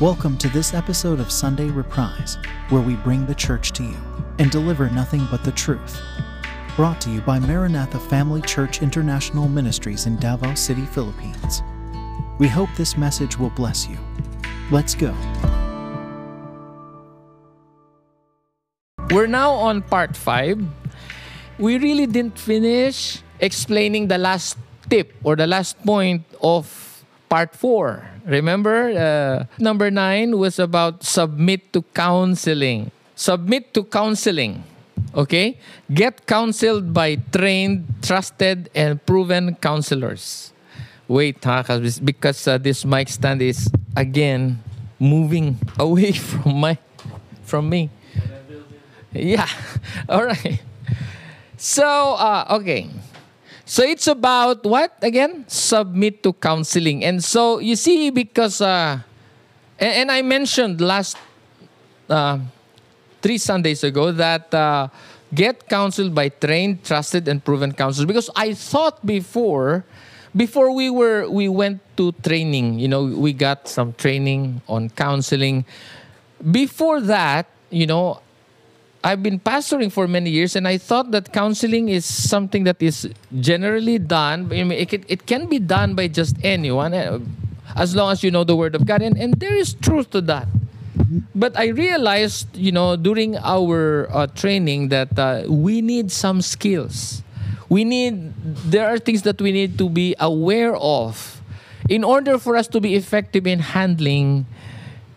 Welcome to this episode of Sunday Reprise, where we bring the church to you and deliver nothing but the truth. Brought to you by Maranatha Family Church International Ministries in Davao City, Philippines. We hope this message will bless you. Let's go. We're now on part five. We really didn't finish explaining the last tip or the last point of part four. Remember, uh, number nine was about submit to counseling. Submit to counseling. Okay? Get counseled by trained, trusted, and proven counselors. Wait? Because uh, this mic stand is again moving away from my from me. Yeah. All right. So, uh, okay. So it's about what again? Submit to counseling. And so you see, because uh, and, and I mentioned last uh, three Sundays ago that uh, get counseled by trained, trusted, and proven counselors. Because I thought before, before we were we went to training, you know, we got some training on counseling. Before that, you know, I've been pastoring for many years, and I thought that counseling is something that is generally done. I mean, it, can, it can be done by just anyone, uh, as long as you know the Word of God, and, and there is truth to that. But I realized, you know, during our uh, training that uh, we need some skills. We need, there are things that we need to be aware of in order for us to be effective in handling,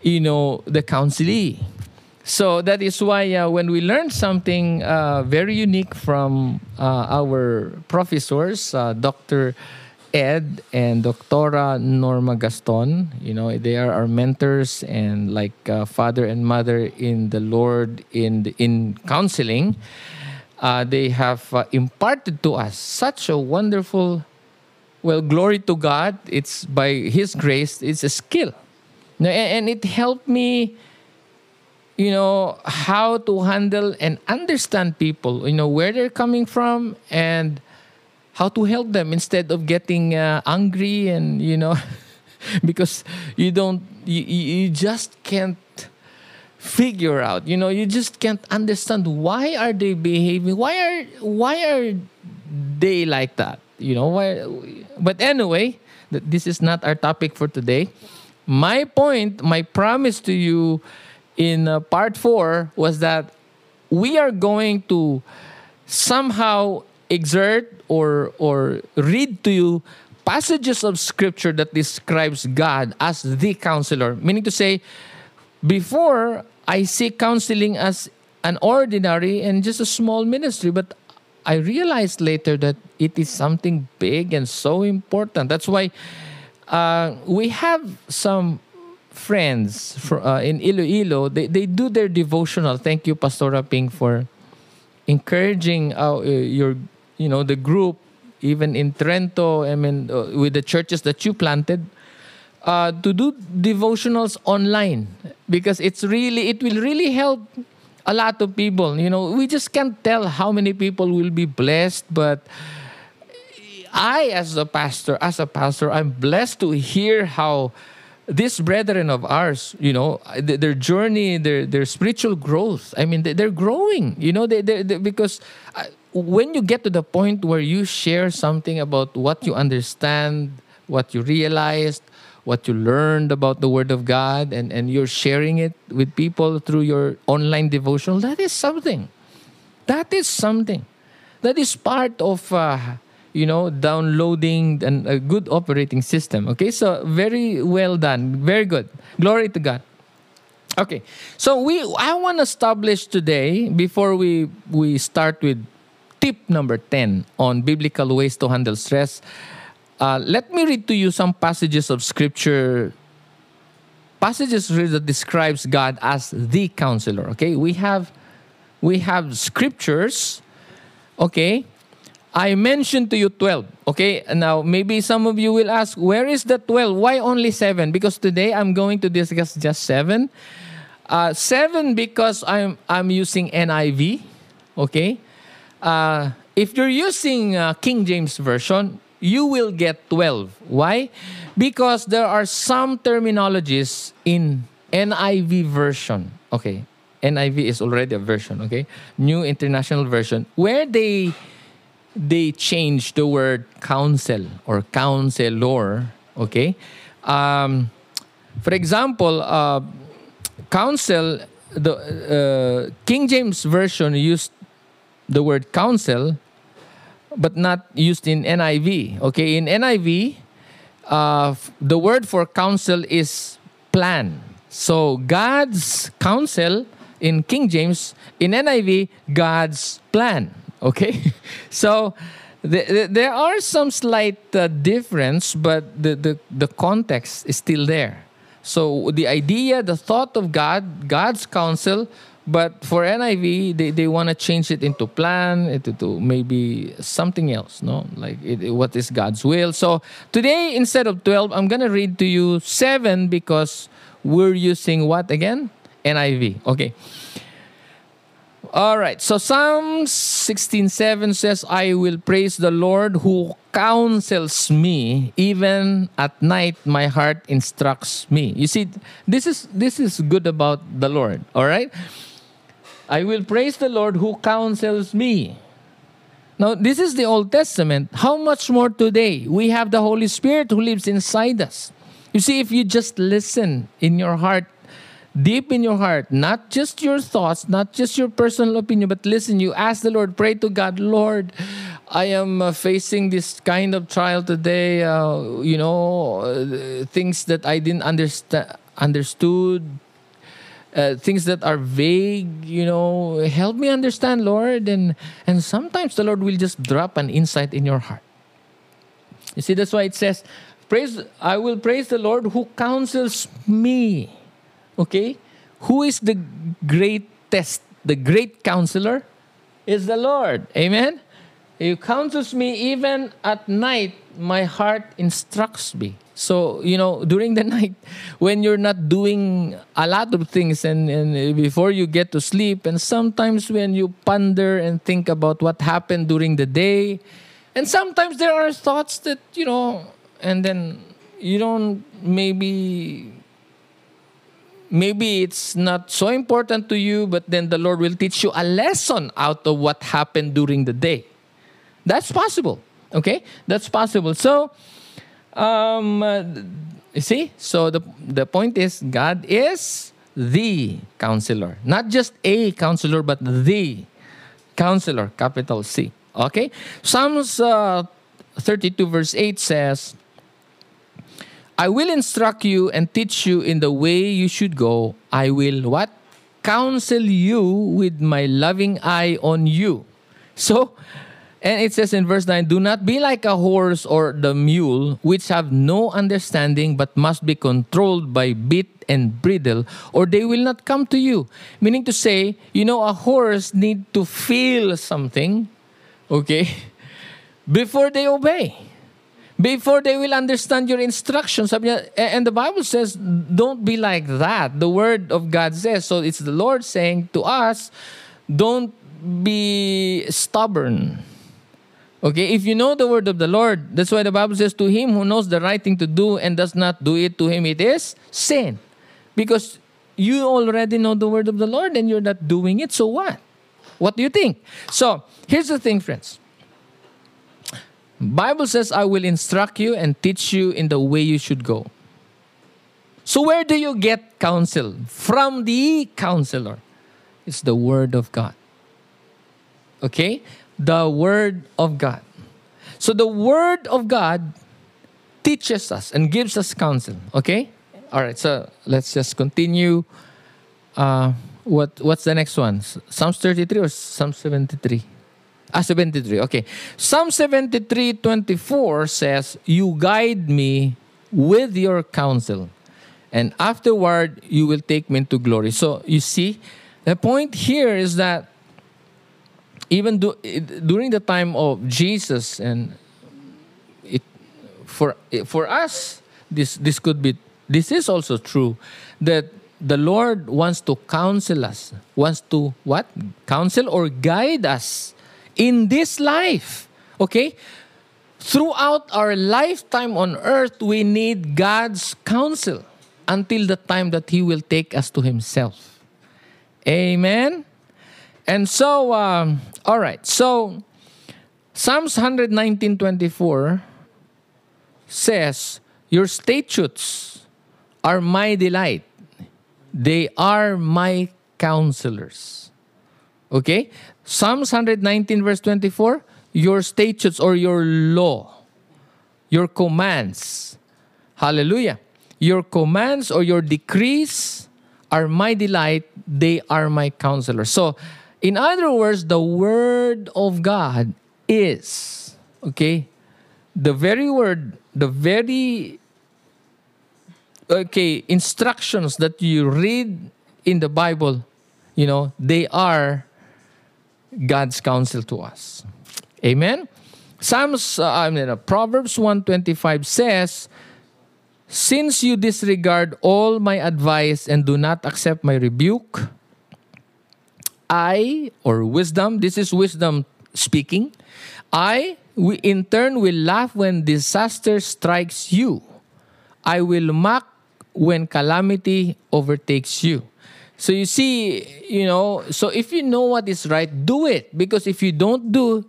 you know, the counselee. So that is why uh, when we learned something uh, very unique from uh, our professors, uh, Dr. Ed and Doctora Norma Gaston, you know, they are our mentors and like uh, father and mother in the Lord in the, in counseling. They have imparted to us such a wonderful, well, glory to God. It's by His grace. It's a skill, and it helped me you know how to handle and understand people you know where they're coming from and how to help them instead of getting uh, angry and you know because you don't you, you just can't figure out you know you just can't understand why are they behaving why are why are they like that you know why but anyway this is not our topic for today. My point my promise to you in uh, part four was that we are going to somehow exert or or read to you passages of scripture that describes God as the counselor. Meaning to say before I see counseling as an ordinary and just a small ministry but I realized later that it is something big and so important. That's why uh, we have some friends for, uh, in Iloilo, they, they do their devotional. Thank you, Pastora Ping, for encouraging uh, your, you know, the group, even in Trento, I mean, uh, with the churches that you planted, uh, to do devotionals online because it's really, it will really help a lot of people. You know, we just can't tell how many people will be blessed, but I, as a pastor, as a pastor, I'm blessed to hear how these brethren of ours, you know, their journey, their their spiritual growth. I mean, they're growing. You know, they, they, because when you get to the point where you share something about what you understand, what you realized, what you learned about the Word of God, and and you're sharing it with people through your online devotional, that is something. That is something. That is part of. Uh, you know, downloading and a good operating system. Okay, so very well done, very good. Glory to God. Okay, so we I want to establish today before we we start with tip number ten on biblical ways to handle stress. Uh, let me read to you some passages of scripture passages that describes God as the counselor. Okay, we have we have scriptures. Okay, I mentioned to you 12. Okay, now maybe some of you will ask, where is the 12? Why only 7? Because today I'm going to discuss just 7. Uh, 7 because I'm, I'm using NIV. Okay, uh, if you're using uh, King James Version, you will get 12. Why? Because there are some terminologies in NIV version. Okay. NIV is already a version, okay? New International Version where they they change the word counsel or counselor, okay? Um, for example, uh, counsel the uh, King James version used the word counsel but not used in NIV. Okay, in NIV, uh, the word for counsel is plan. So God's counsel in King James, in NIV, God's plan. Okay, so the, the, there are some slight uh, difference, but the, the the context is still there. So the idea, the thought of God, God's counsel but for NIV, they, they want to change it into plan, into to maybe something else, no? Like it, what is God's will. So today, instead of 12, I'm going to read to you 7 because we're using what again? NIV. Okay. All right. So Psalm 16:7 says, "I will praise the Lord who counsels me. Even at night my heart instructs me." You see, this is this is good about the Lord, all right? I will praise the Lord who counsels me. Now, this is the Old Testament. How much more today? We have the Holy Spirit who lives inside us. You see, if you just listen in your heart, deep in your heart, not just your thoughts, not just your personal opinion, but listen, you ask the Lord, pray to God, Lord, I am uh, facing this kind of trial today, uh, you know, uh, things that I didn't understand understood uh, things that are vague you know help me understand lord. And and sometimes the lord will just drop an insight in your heart. You see that's why it says praise i will praise the lord who counsels me okay? Who is the greatest the great counselor? Is the lord. Amen? He counsels me even at night my heart instructs me. So, you know, during the night, when you're not doing a lot of things and, and before you get to sleep, and sometimes when you ponder and think about what happened during the day, and sometimes there are thoughts that, you know, and then you don't maybe maybe it's not so important to you, but then the Lord will teach you a lesson out of what happened during the day. That's possible. Okay? That's possible. So, um, uh, you see, so the the point is God is the counselor, not just a counselor, but the counselor, capital C. Okay, Psalms uh, 32 verse 8 says, "I will instruct you and teach you in the way you should go. I will what counsel you with my loving eye on you." So and it says in verse 9, Do not be like a horse or the mule, which have no understanding, but must be controlled by bit and bridle, or they will not come to you. Meaning to say, you know, a horse need to feel something, okay, before they obey. Before they will understand your instructions. And the Bible says, don't be like that. The word of God says. So it's the Lord saying to us, don't be stubborn Okay, if you know the word of the Lord, that's why the Bible says, To him who knows the right thing to do and does not do it, to him it is sin. Because you already know the word of the Lord and you're not doing it, so what? What do you think? So, here's the thing, friends. Bible says, I will instruct you and teach you in the way you should go. So, where do you get counsel? From the counselor. It's the word of God. Okay? the Word of God. So the Word of God teaches us and gives us counsel. Okay? All right, so let's just continue. Uh, what What's the next one? Psalms 33 or Psalm 73? Ah, 73. Okay. Psalm 73, 24 says, You guide me with your counsel, and afterward you will take me into glory. So you see, the point here is that even do, during the time of Jesus and it for for us this this could be this is also true that the Lord wants to counsel us wants to what counsel or guide us in this life okay throughout our lifetime on earth we need God's counsel until the time that He will take us to Himself. Amen. And so, um, all right. So, Psalms 119:24 says, "Your statutes are my delight; they are my counselors." Okay, Psalms 119 verse 24. Your statutes or your law, your commands, hallelujah. Your commands or your decrees are my delight; they are my counselor. So, in other words, the word of God is okay. The very word, the very okay instructions that you read in the Bible, you know, they are God's counsel to us. Amen. Psalms, uh, I mean, uh, Proverbs 125 says, Since you disregard all my advice and do not accept my rebuke, I, or wisdom, this is wisdom speaking, I, we in turn will laugh when disaster strikes you. I will mock when calamity overtakes you. So you see, you know, so if you know what is right, do it. Because if you don't do,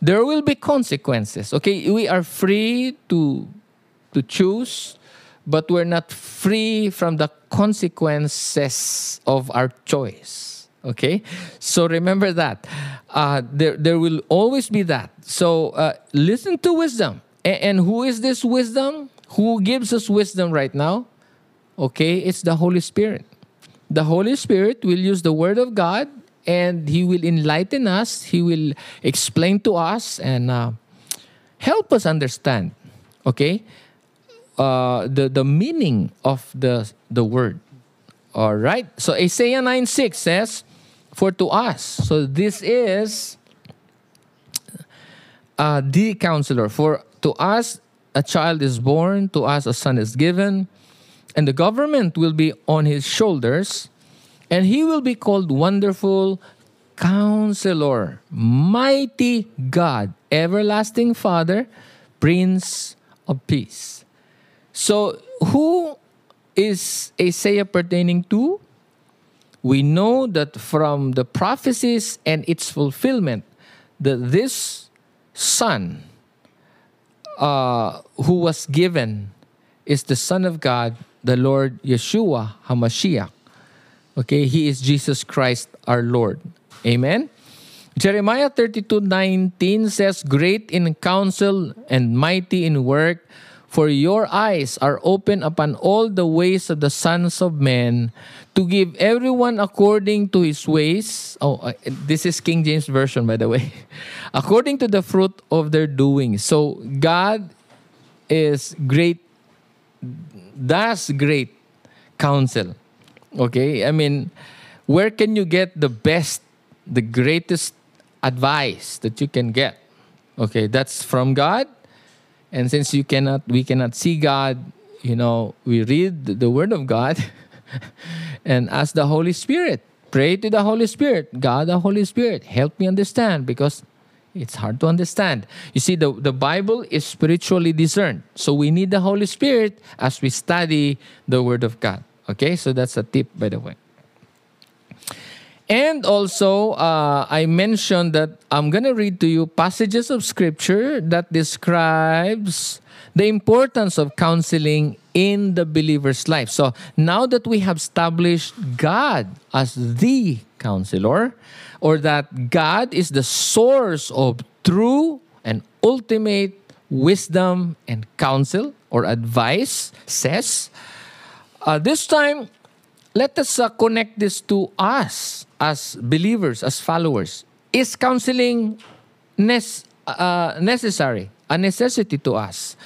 there will be consequences. Okay, we are free to to choose, but we're not free from the consequences of our choice. Okay, so remember that. Uh, there, there will always be that. So uh, listen to wisdom. A- and who is this wisdom? Who gives us wisdom right now? Okay, it's the Holy Spirit. The Holy Spirit will use the Word of God and He will enlighten us, He will explain to us and uh, help us understand, okay, uh, the, the meaning of the, the Word. All right, so Isaiah 9 6 says, For to us, so this is uh, the counselor. For to us a child is born, to us a son is given, and the government will be on his shoulders, and he will be called Wonderful Counselor, Mighty God, Everlasting Father, Prince of Peace. So, who is Isaiah pertaining to? We know that from the prophecies and its fulfillment, that this son uh, who was given is the Son of God, the Lord Yeshua HaMashiach. Okay, he is Jesus Christ our Lord. Amen. Jeremiah 32 19 says, Great in counsel and mighty in work, for your eyes are open upon all the ways of the sons of men, to give everyone according to his ways. Oh, uh, this is King James Version, by the way. according to the fruit of their doing. So, God is great, does great counsel. Okay? I mean, where can you get the best, the greatest advice that you can get? Okay, that's from God. And since you cannot, we cannot see God, you know, we read the Word of God and ask the Holy Spirit. Pray to the Holy Spirit. God, the Holy Spirit, help me understand because it's hard to understand. You see, the, the Bible is spiritually discerned. So we need the Holy Spirit as we study the Word of God. Okay, so that's a tip, by the way. And also, uh, I mentioned that I'm going to read to you passages of scripture that describes the importance of counseling in the believer's life. So now that we have established God as the counselor, or that God is the source of true and ultimate wisdom and counsel or advice, says, uh, this time, let us uh, connect this to us as believers, as followers. Is counseling nes- uh, necessary, a necessity to us?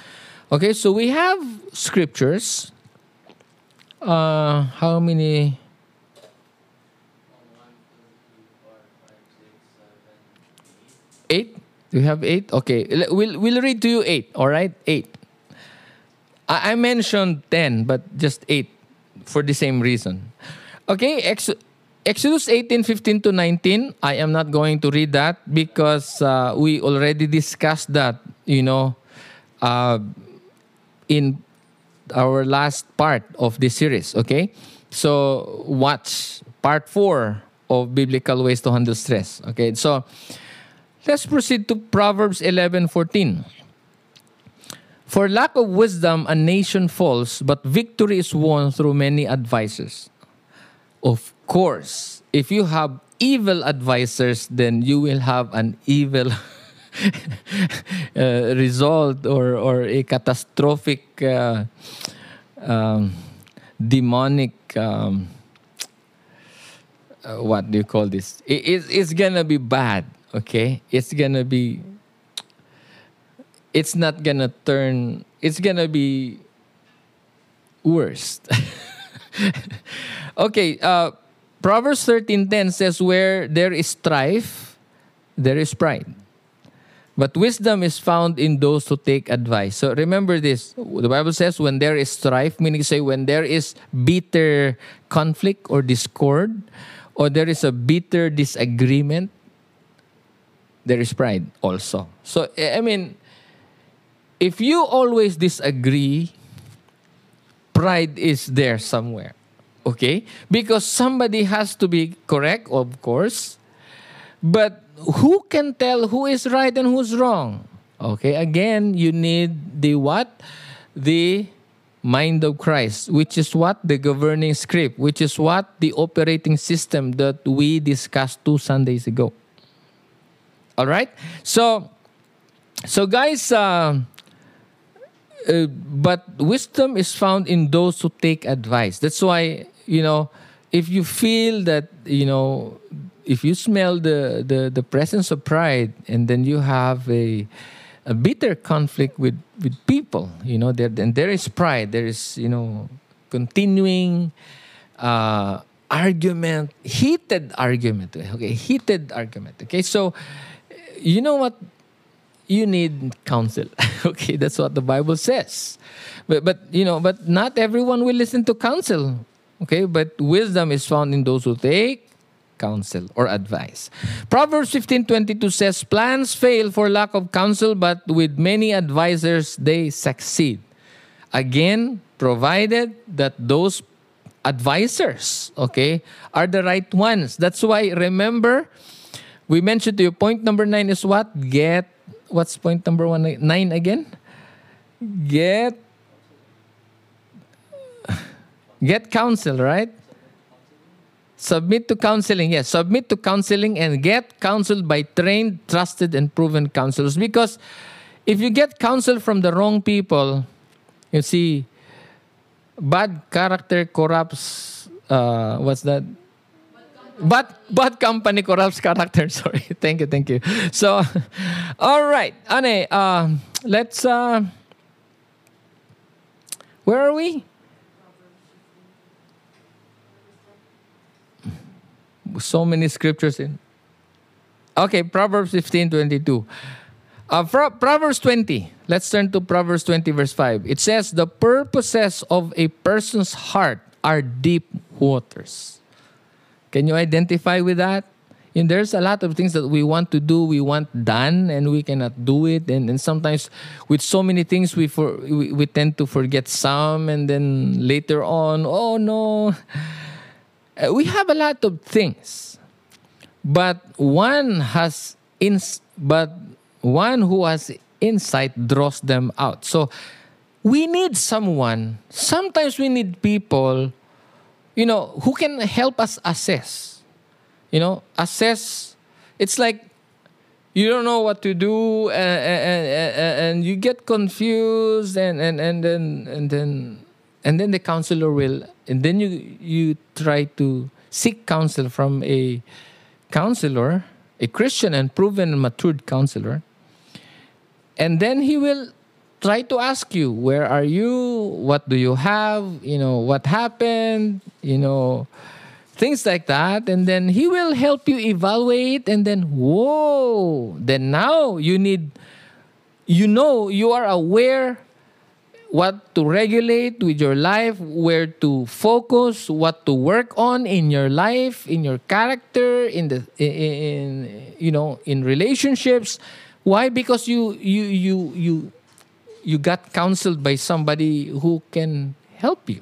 Okay, so we have scriptures. Uh, how many? Eight? Do you have eight? Okay, we'll, we'll read to you eight, all right? Eight. I, I mentioned ten, but just eight for the same reason. Okay, Ex- Exodus 18, 15 to 19. I am not going to read that because uh, we already discussed that, you know, uh, in our last part of this series. Okay, so watch part four of biblical ways to handle stress. Okay, so let's proceed to Proverbs eleven fourteen. For lack of wisdom, a nation falls, but victory is won through many advisers. Of course, if you have evil advisors, then you will have an evil uh, result or, or a catastrophic uh, um, demonic um, uh, what do you call this it, it's, it's gonna be bad okay it's gonna be it's not gonna turn it's gonna be worse okay uh, proverbs 13.10 says where there is strife there is pride but wisdom is found in those who take advice. So remember this. The Bible says when there is strife, meaning say when there is bitter conflict or discord, or there is a bitter disagreement, there is pride also. So eh, I mean, if you always disagree, pride is there somewhere. Okay? Because somebody has to be correct, of course. But who can tell who is right and who's wrong? Okay, again, you need the what? The mind of Christ, which is what? The governing script, which is what? The operating system that we discussed two Sundays ago. All right? So, so guys, uh, uh, but wisdom is found in those who take advice. That's why, you know, if you feel that, you know, if you smell the, the, the presence of pride and then you have a, a bitter conflict with, with people, you know, there, there is pride, there is, you know, continuing uh, argument, heated argument, okay, heated argument, okay, so you know what? You need counsel, okay, that's what the Bible says. But, but, you know, but not everyone will listen to counsel, okay, but wisdom is found in those who take counsel or advice. Proverbs 15:22 says plans fail for lack of counsel but with many advisors they succeed. Again, provided that those advisors, okay, are the right ones. That's why remember we mentioned to you point number 9 is what? Get what's point number 1 9 again? Get get counsel, right? Submit to counseling. Yes, submit to counseling and get counseled by trained, trusted, and proven counselors. Because if you get counsel from the wrong people, you see, bad character corrupts. Uh, what's that? Bad, bad company corrupts character. Sorry. thank you, thank you. So, all right. Ane, uh, let's. Uh, where are we? so many scriptures in. Okay, Proverbs 15 22. Uh, Proverbs 20. Let's turn to Proverbs 20, verse 5. It says, The purposes of a person's heart are deep waters. Can you identify with that? And there's a lot of things that we want to do, we want done, and we cannot do it. And, and sometimes, with so many things, we, for, we, we tend to forget some, and then later on, oh no. Uh, we have a lot of things, but one has ins- but one who has insight draws them out. So we need someone. Sometimes we need people, you know, who can help us assess. You know, assess. It's like you don't know what to do, and, and, and, you get confused, and and and then and then and then the counselor will and then you you try to seek counsel from a counselor a christian and proven matured counselor and then he will try to ask you where are you what do you have you know what happened you know things like that and then he will help you evaluate and then whoa then now you need you know you are aware what to regulate with your life, where to focus, what to work on in your life, in your character, in the in you know in relationships. Why? Because you you you you you got counseled by somebody who can help you.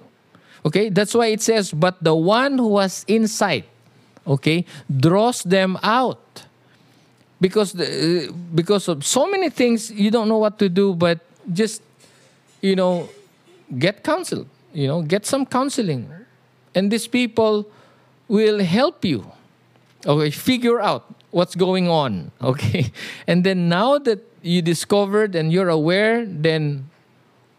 Okay, that's why it says, but the one who has insight, okay, draws them out. Because the, uh, because of so many things you don't know what to do, but just you know, get counsel, you know, get some counseling. And these people will help you. Okay, figure out what's going on. Okay. And then now that you discovered and you're aware, then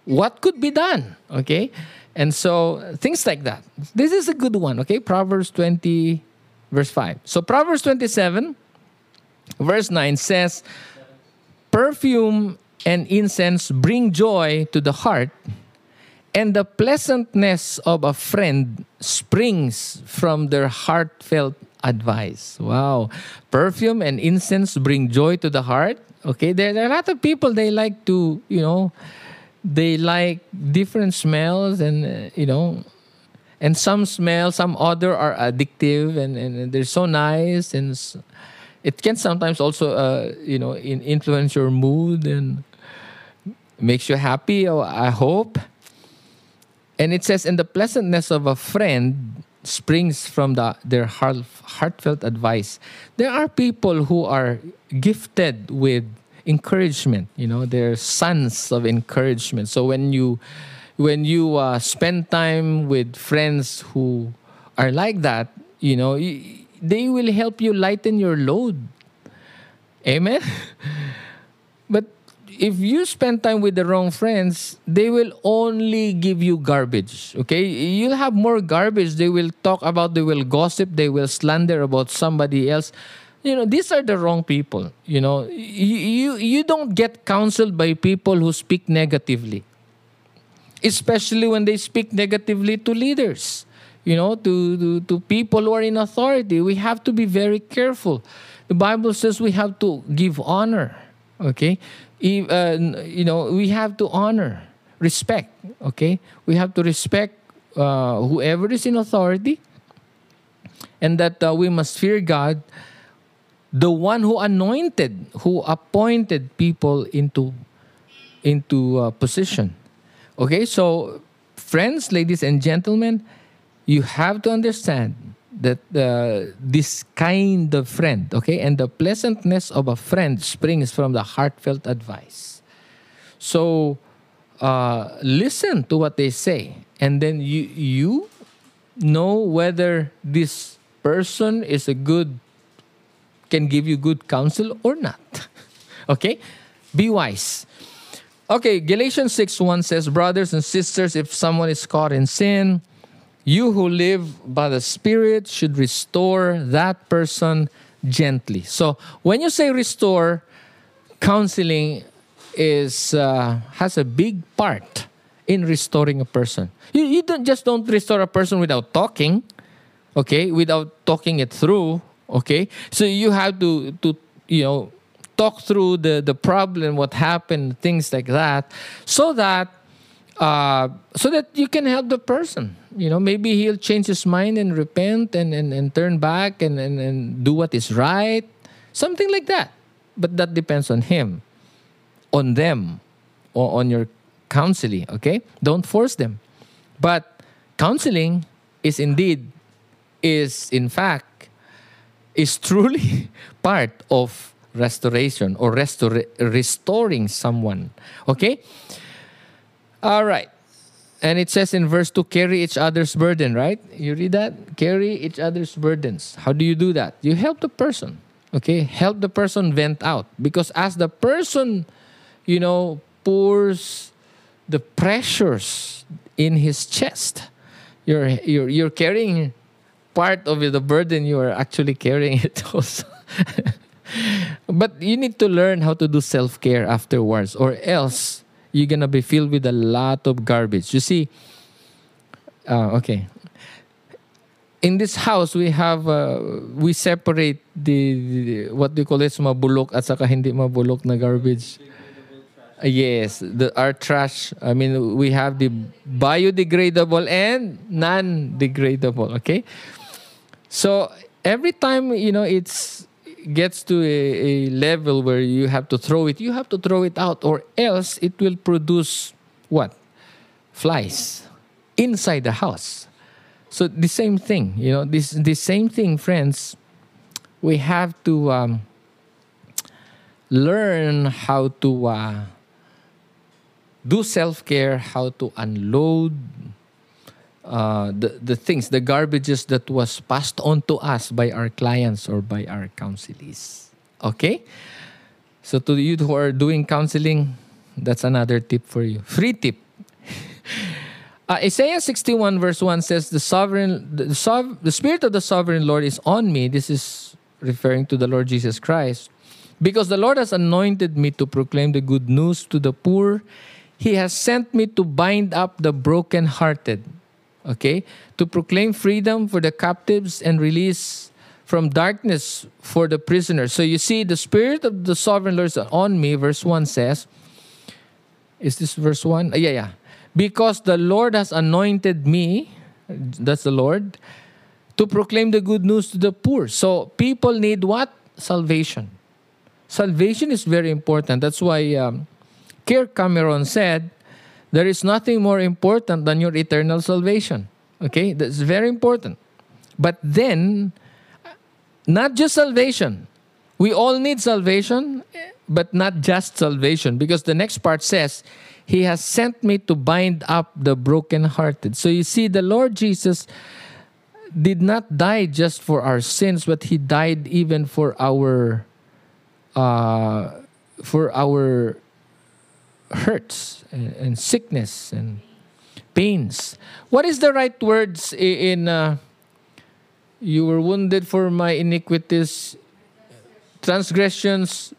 what could be done? Okay. And so things like that. This is a good one, okay? Proverbs 20, verse 5. So Proverbs 27, verse 9 says, Perfume and incense bring joy to the heart, and the pleasantness of a friend springs from their heartfelt advice. Wow. Perfume and incense bring joy to the heart. Okay, there, there are a lot of people, they like to, you know, they like different smells and uh, you know and some smell some other are addictive and, and they're so nice and it can sometimes also uh, you know in, influence your mood and makes you happy oh, i hope and it says in the pleasantness of a friend springs from the, their heart, heartfelt advice there are people who are gifted with encouragement. You know, they're sons of encouragement. So when you when you uh, spend time with friends who are like that, you know, they will help you lighten your load. Amen. but if you spend time with the wrong friends, they will only give you garbage. Okay? You'll have more garbage. They will talk about, they will gossip, they will slander about somebody else you know these are the wrong people you know you, you you don't get counseled by people who speak negatively especially when they speak negatively to leaders you know to, to to people who are in authority we have to be very careful the bible says we have to give honor okay uh, you know we have to honor respect okay we have to respect uh, whoever is in authority and that uh, we must fear god the one who anointed, who appointed people into into uh, position. Okay, so friends, ladies and gentlemen, you have to understand that uh, this kind of friend, okay, and the pleasantness of a friend springs from the heartfelt advice. So uh, listen to what they say, and then you you know whether this person is a good can give you good counsel or not. okay? Be wise. Okay, Galatians 6 1 says, Brothers and sisters, if someone is caught in sin, you who live by the Spirit should restore that person gently. So when you say restore, counseling is uh, has a big part in restoring a person. You, you don't just don't restore a person without talking, okay, without talking it through okay so you have to to you know talk through the the problem what happened things like that so that uh, so that you can help the person. You know maybe he'll change his mind and repent and and, and turn back and, and and do what is right. Something like that. But that depends on him. On them. Or on your counseling okay? Don't force them. But counseling is indeed is in fact is truly part of restoration or restor- restoring someone. Okay? All right. And it says in verse 2 carry each other's burden, right? You read that? Carry each other's burdens. How do you do that? You help the person. Okay? Help the person vent out. Because as the person, you know, pours the pressures in his chest, you're, you're, you're carrying part of the burden you are actually carrying it also. but you need to learn how to do self care afterwards, or else you're gonna be filled with a lot of garbage. You see, uh, okay. In this house, we have uh, we separate the, the what do you call this mabulok at saka hindi mabulok na garbage. Yes, the our trash. I mean, we have the biodegradable and non-degradable. Okay, so every time you know it's gets to a, a level where you have to throw it, you have to throw it out, or else it will produce what? Flies inside the house. So the same thing, you know, this the same thing, friends. We have to um, learn how to uh, do self care, how to unload uh, the, the things, the garbages that was passed on to us by our clients or by our counselees. Okay? So, to you who are doing counseling, that's another tip for you. Free tip. uh, Isaiah 61, verse 1 says, The sovereign, the, sov- the Spirit of the sovereign Lord is on me. This is referring to the Lord Jesus Christ. Because the Lord has anointed me to proclaim the good news to the poor. He has sent me to bind up the brokenhearted okay, to proclaim freedom for the captives and release from darkness for the prisoners. So you see, the Spirit of the Sovereign Lord is on me, verse 1 says, is this verse 1? Uh, yeah, yeah. Because the Lord has anointed me, that's the Lord, to proclaim the good news to the poor. So people need what? Salvation. Salvation is very important. That's why um, Kirk Cameron said, there is nothing more important than your eternal salvation. Okay? That's very important. But then, not just salvation. We all need salvation, but not just salvation. Because the next part says, He has sent me to bind up the brokenhearted. So you see, the Lord Jesus did not die just for our sins, but He died even for our uh, for our hurts and, and sickness and pains. What is the right words in uh, you were wounded for my iniquities, transgressions.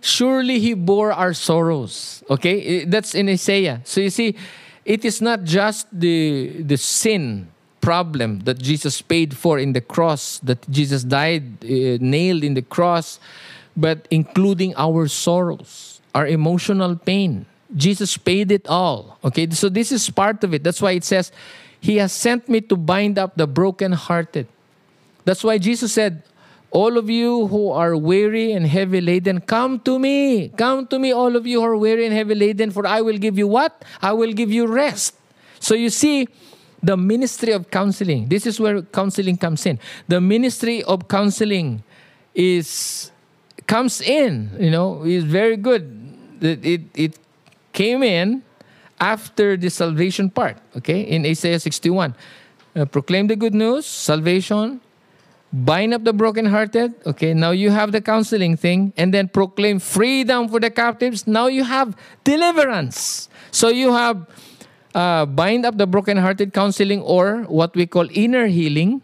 Surely he bore our sorrows. Okay, that's in Isaiah. So you see, it is not just the the sin problem that Jesus paid for in the cross, that Jesus died uh, nailed in the cross but including our sorrows, our emotional pain. Jesus paid it all. Okay, so this is part of it. That's why it says, He has sent me to bind up the brokenhearted. That's why Jesus said, All of you who are weary and heavy laden, come to me. Come to me, all of you who are weary and heavy laden, for I will give you what? I will give you rest. So you see, the ministry of counseling, this is where counseling comes in. The ministry of counseling is comes in, you know, is very good. It, it, it came in after the salvation part, okay, in Isaiah 61. Uh, proclaim the good news, salvation, bind up the brokenhearted. Okay, now you have the counseling thing, and then proclaim freedom for the captives. Now you have deliverance. So you have uh, bind up the brokenhearted counseling, or what we call inner healing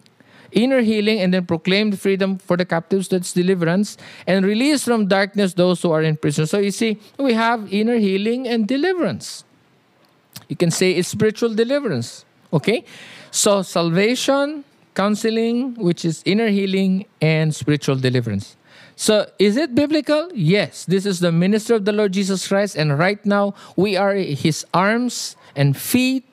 inner healing, and then proclaim the freedom for the captives, that's deliverance, and release from darkness those who are in prison. So you see, we have inner healing and deliverance. You can say it's spiritual deliverance. Okay? So salvation, counseling, which is inner healing, and spiritual deliverance. So, is it biblical? Yes. This is the minister of the Lord Jesus Christ, and right now we are his arms and feet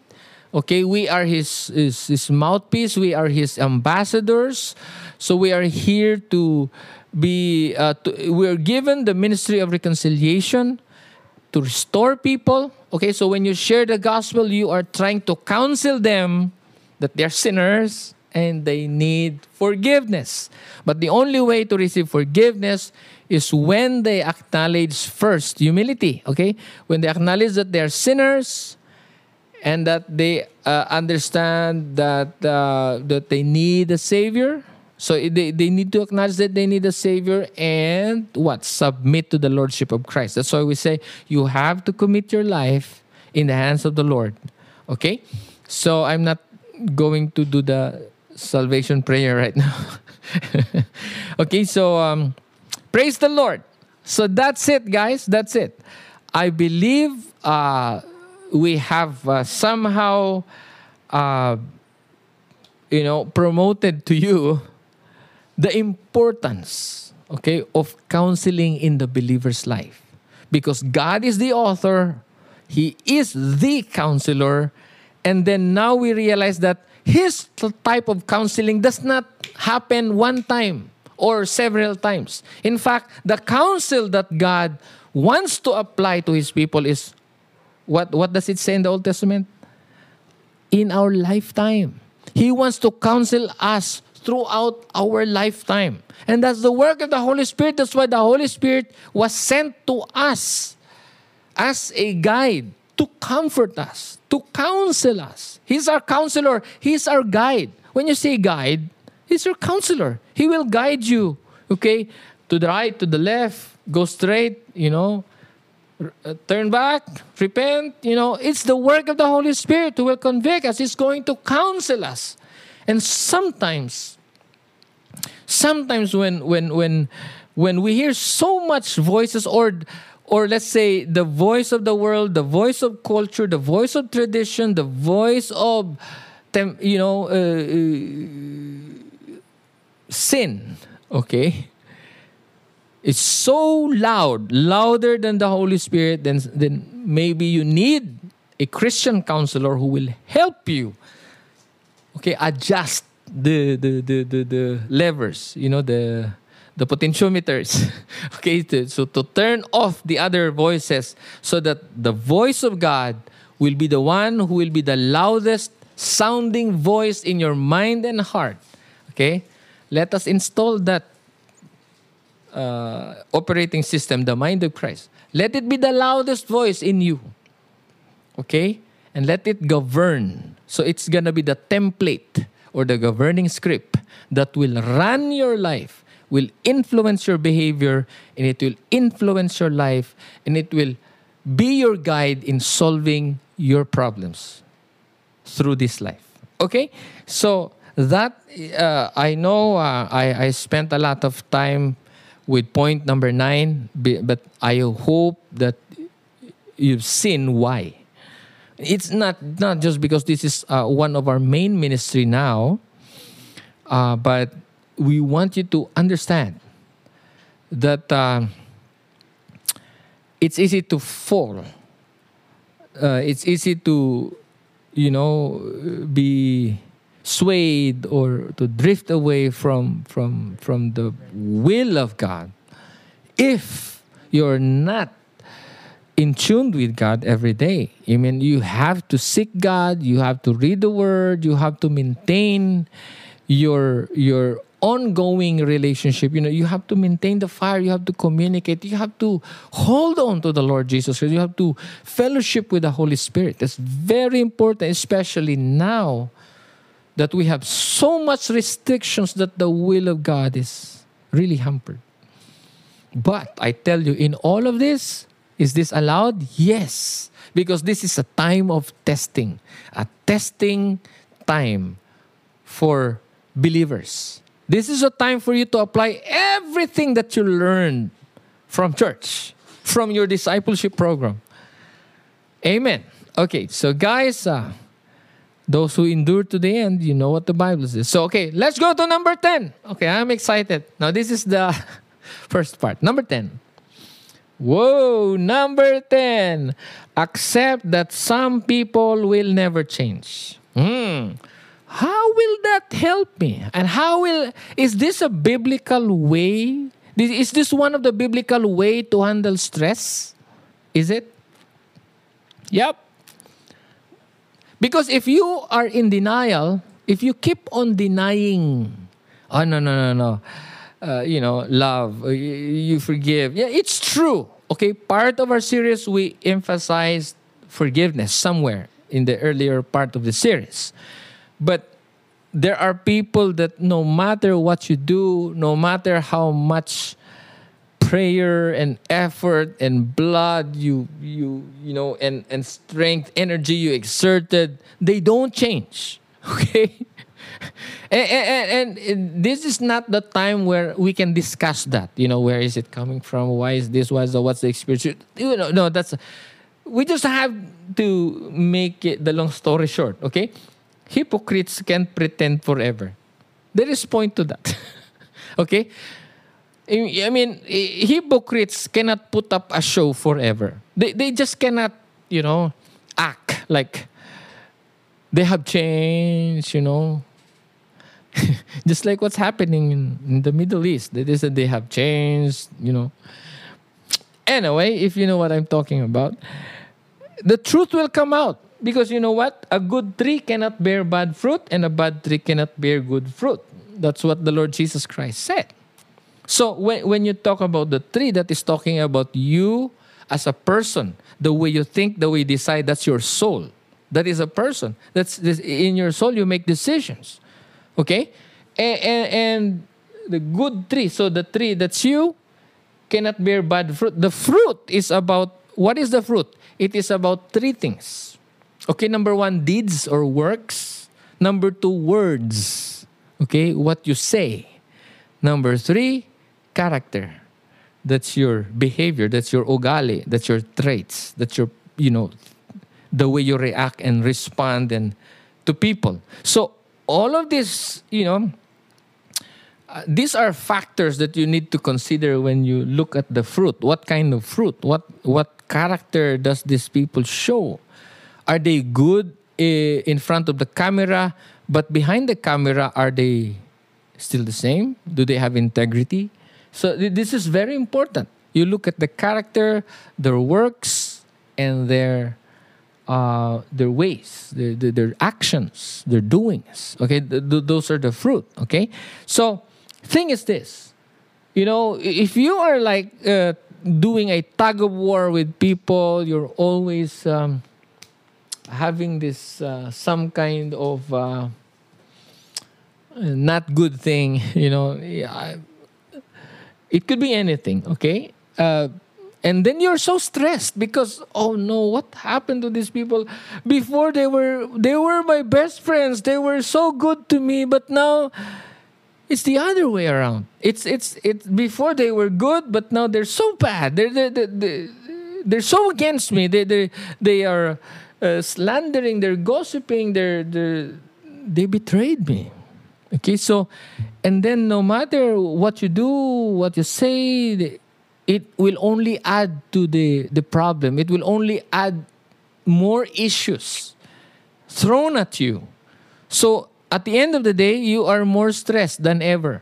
Okay, we are his, his, his mouthpiece, we are his ambassadors. So we are here to be, uh, to, we are given the ministry of reconciliation to restore people. Okay, so when you share the gospel, you are trying to counsel them that they're sinners and they need forgiveness. But the only way to receive forgiveness is when they acknowledge first humility. Okay, when they acknowledge that they're sinners and that they uh, understand that uh, that they need a savior. So they, they need to acknowledge that they need a savior and what? Submit to the lordship of christ. That's why we say you have to commit your life in the hands of the lord. Okay? So i'm not going to do the salvation prayer right now. Okay so um, praise the lord. So that's it guys. That's it. I believe uh, we have uh, somehow, uh, you know, promoted to you the importance, okay, of counseling in the believer's life. Because God is the author, He is the counselor, and then now we realize that his type of counseling does not happen one time or several times. In fact, the counsel that God wants to apply to his people is what, what does it say in the Old Testament? In our lifetime. He wants to counsel us throughout our lifetime. And that's the work of the Holy Spirit. That's why the Holy Spirit was sent to us as a guide to comfort us, to counsel us. He's our counselor, He's our guide. When you say guide, He's your counselor. He will guide you, okay, to the right, to the left, go straight, you know, turn back, repent. You know, it's the work of the Holy Spirit who will convict us. He's going to counsel us. And sometimes, sometimes when when when when we hear so much voices or or let's say the voice of the world, the voice of culture, the voice of tradition, the voice of you know uh, uh, sin, okay? It's so loud, louder than the Holy Spirit, then then maybe you need a Christian counselor who will help you okay, adjust the the the the, the levers, you know, the the potentiometers. okay, to, so to turn off the other voices so that the voice of God will be the one who will be the loudest sounding voice in your mind and heart. Okay? Let us install that uh, operating system, the mind of Christ. Let it be the loudest voice in you. Okay? And let it govern so it's going to be the template or the governing script that will run your life, will influence your behavior, and it will influence your life, and it will be your guide in solving your problems through this life. Okay? So that uh, I know uh, I, I spent a lot of time with point number nine, but I hope that you've seen why it's not not just because this is uh, one of our main ministry now, uh, but we want you to understand that uh, it's easy to fall. Uh, it's easy to, you know, be swayed or to drift away from from from the will of God if you're not in tune with God every day. I mean, you have to seek God, you have to read the word, you have to maintain your your ongoing relationship. You know, you have to maintain the fire, you have to communicate, you have to hold on to the Lord Jesus Christ, you have to fellowship with the Holy Spirit. That's very important, especially now that we have so much restrictions that the will of God is really hampered. But I tell you, in all of this, is this allowed? Yes, because this is a time of testing, a testing time for believers. This is a time for you to apply everything that you learned from church, from your discipleship program. Amen. Okay, so guys, uh, those who endure to the end, you know what the Bible says. So, okay, let's go to number 10. Okay, I'm excited. Now, this is the first part. Number 10. Whoa, number 10. Accept that some people will never change. Hmm. How will that help me? And how will is this a biblical way? Is this one of the biblical way to handle stress? Is it? Yep. Because if you are in denial, if you keep on denying, oh no no no no uh, you know, love, uh, you forgive. Yeah, it's true. Okay, part of our series, we emphasized forgiveness somewhere in the earlier part of the series. But there are people that no matter what you do, no matter how much prayer and effort and blood you you you know and and strength energy you exerted they don't change okay and, and, and, this is not the time where we can discuss that. You know, where is it coming from? Why is this? What's the, what's the experience? You know, no, that's. We just have to make it the long story short. Okay, hypocrites can't pretend forever. There is point to that. okay, I mean, hypocrites cannot put up a show forever. They they just cannot, you know, act like they have changed, you know. Just like what's happening in, in the Middle East. They said they have changed, you know. Anyway, if you know what I'm talking about, the truth will come out. Because you know what? A good tree cannot bear bad fruit, and a bad tree cannot bear good fruit. That's what the Lord Jesus Christ said. So when, when you talk about the tree, that is talking about you as a person, the way you think, the way you decide, that's your soul. That is a person. That's this, in your soul, you make decisions. Okay? And, and, and the good tree, so the tree that's you, cannot bear bad fruit. The fruit is about, what is the fruit? It is about three things. Okay, number one, deeds or works. Number two, words. Okay, what you say. Number three, character. That's your behavior, that's your ugali, that's your traits, that's your, you know, the way you react and respond and to people. So all of this, you know, uh, these are factors that you need to consider when you look at the fruit. What kind of fruit? What what character does these people show? Are they good uh, in front of the camera, but behind the camera, are they still the same? Do they have integrity? So th- this is very important. You look at the character, their works, and their uh, their ways, their, their, their, actions, their doings. Okay, th- th- those are the fruit. Okay, so thing is this, you know, if you are like uh, doing a tug of war with people, you're always um, having this uh, some kind of uh, not good thing. You know, it could be anything. Okay. Uh, and then you're so stressed because oh no what happened to these people? Before they were they were my best friends. They were so good to me but now it's the other way around. It's it's it's before they were good but now they're so bad. They're they're, they're, they're so against me. They they they are uh, slandering they're gossiping they're, they're they betrayed me okay so and then no matter what you do what you say it will only add to the, the problem. It will only add more issues thrown at you. So at the end of the day, you are more stressed than ever.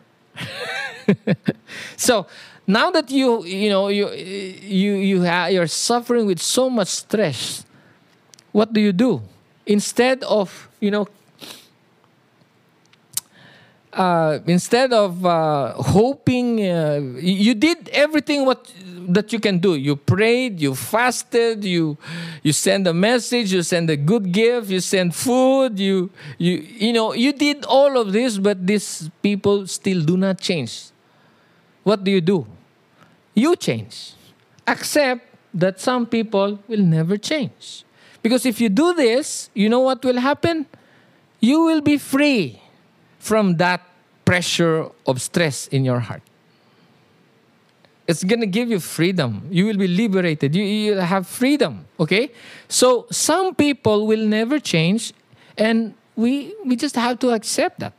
so now that you you know you you you you're suffering with so much stress, what do you do? Instead of you know uh, instead of uh, hoping, uh, you did everything what that you can do. You prayed, you fasted, you you send a message, you send a good gift, you send food, you you you know you did all of this, but these people still do not change. What do you do? You change, accept that some people will never change, because if you do this, you know what will happen? You will be free from that pressure of stress in your heart. It's going to give you freedom. You will be liberated. You, you have freedom. Okay? So some people will never change, and we, we just have to accept that.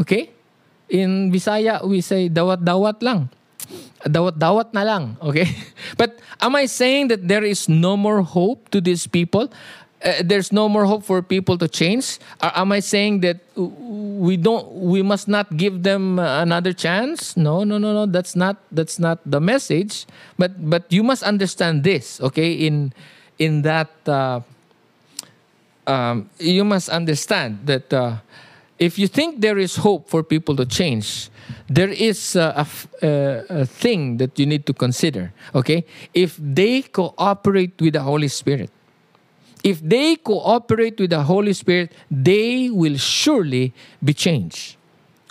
Okay? In Visaya, we say dawat-dawat lang. Dawat-dawat na lang. Okay? But am I saying that there is no more hope to these people? Uh, there's no more hope for people to change? Am I saying that we don't, we must not give them another chance? No, no, no, no. That's not that's not the message. But but you must understand this, okay? In in that, uh, um, you must understand that. Uh, if you think there is hope for people to change, there is a, a, a, thing that you need to consider. Okay, if they cooperate with the Holy Spirit, if they cooperate with the Holy Spirit, they will surely be changed.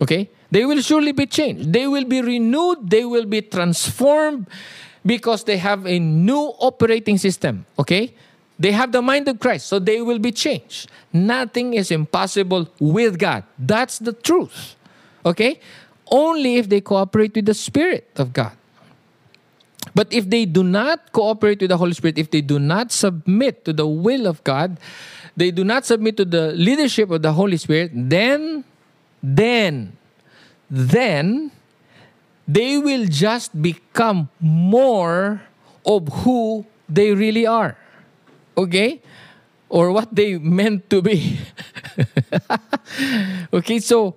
Okay? They will surely be changed. They will be renewed. They will be transformed because they have a new operating system. Okay? They have the mind of Christ, so they will be changed. Nothing is impossible with God. That's the truth. Okay? Only if they cooperate with the Spirit of God. But if they do not cooperate with the Holy Spirit, if they do not submit to the will of God, they do not submit to the leadership of the Holy Spirit, then, then, then, they will just become more of who they really are. Okay? or what they meant to be. okay, so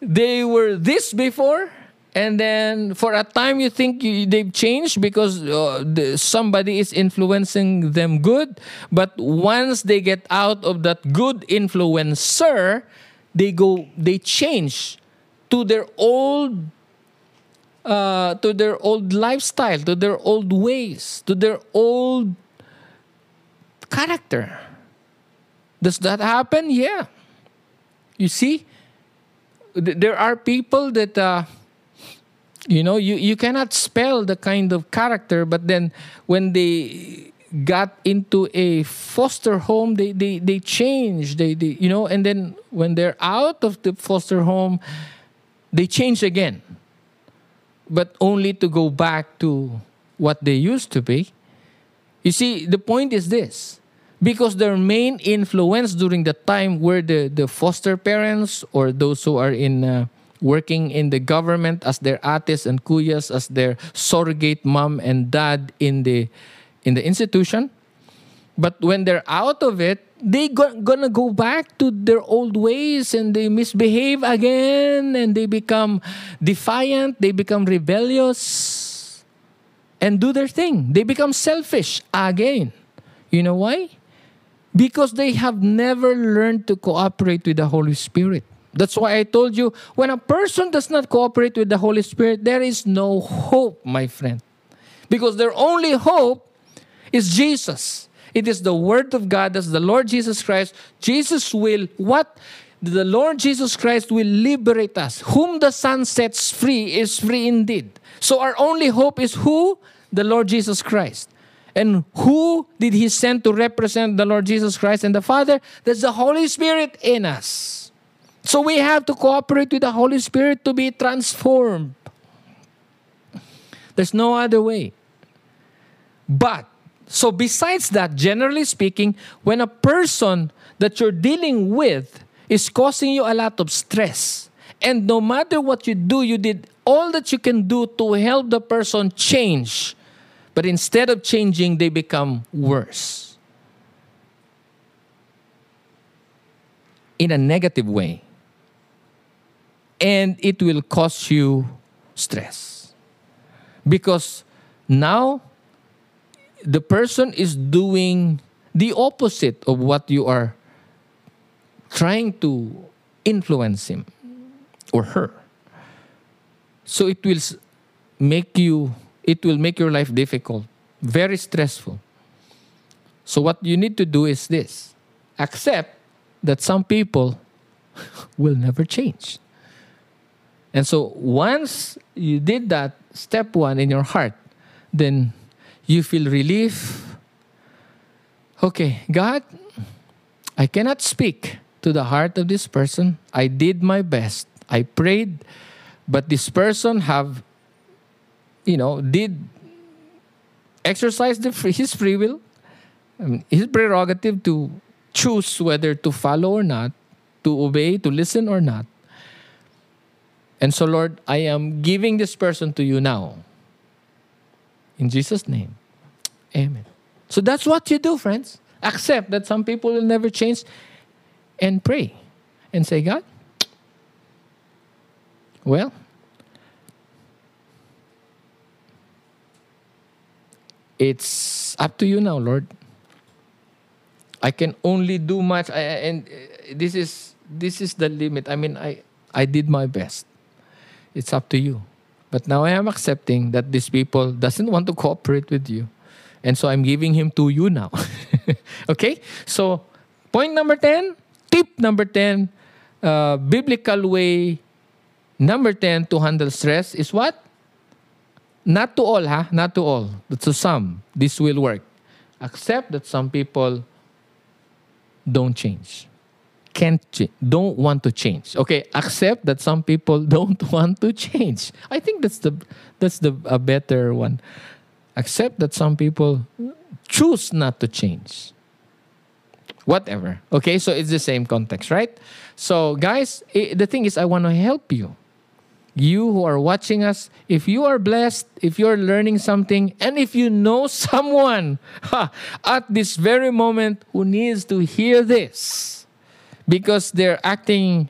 they were this before, and then for a time you think you, they've changed because uh, the, somebody is influencing them good, but once they get out of that good influencer, they go, they change to their old uh, to their old lifestyle, to their old ways, to their old character. Does that happen? Yeah. You see, there are people that, uh, you know, you, you cannot spell the kind of character, but then when they got into a foster home, they, they, they change, they, they, you know, and then when they're out of the foster home, they change again but only to go back to what they used to be. You see, the point is this because their main influence during the time were the, the foster parents or those who are in uh, working in the government as their ates and kuyas as their surrogate mom and dad in the in the institution but when they're out of it they go, gonna go back to their old ways and they misbehave again and they become defiant, they become rebellious and do their thing. They become selfish again. You know why? Because they have never learned to cooperate with the Holy Spirit. That's why I told you when a person does not cooperate with the Holy Spirit, there is no hope, my friend. Because their only hope is Jesus. It is the Word of God, that's the Lord Jesus Christ. Jesus will, what? The Lord Jesus Christ will liberate us. Whom the Son sets free is free indeed. So our only hope is who? The Lord Jesus Christ. And who did He send to represent the Lord Jesus Christ and the Father? That's the Holy Spirit in us. So we have to cooperate with the Holy Spirit to be transformed. There's no other way. But so, besides that, generally speaking, when a person that you're dealing with is causing you a lot of stress, and no matter what you do, you did all that you can do to help the person change, but instead of changing, they become worse. In a negative way. And it will cause you stress. Because now the person is doing the opposite of what you are trying to influence him or her. So it will make you, it will make your life difficult, very stressful. So what you need to do is this accept that some people will never change. And so once you did that, step one in your heart, then you feel relief. Okay, God, I cannot speak to the heart of this person. I did my best. I prayed, but this person have, you know, did exercise the his free will, um, his prerogative to choose whether to follow or not, to obey, to listen or not. And so, Lord, I am giving this person to you now. In Jesus' name. Amen. So that's what you do, friends. Accept that some people will never change and pray and say, God, well, it's up to you now, Lord. I can only do much, and uh, this is this is the limit. I mean, I I did my best. It's up to you. But now I am accepting that these people doesn't want to cooperate with you. And so I'm giving him to you now. okay? So, point number 10, tip number 10, uh, biblical way number 10 to handle stress is what? Not to all, ha? Not to all. But to some, this will work. Accept that some people don't change can't change, don't want to change. Okay accept that some people don't want to change. I think that's the that's the a better one. Accept that some people choose not to change. Whatever. Okay so it's the same context right? So guys it, the thing is i want to help you. You who are watching us, if you are blessed, if you're learning something, and if you know someone ha, at this very moment who needs to hear this because they're acting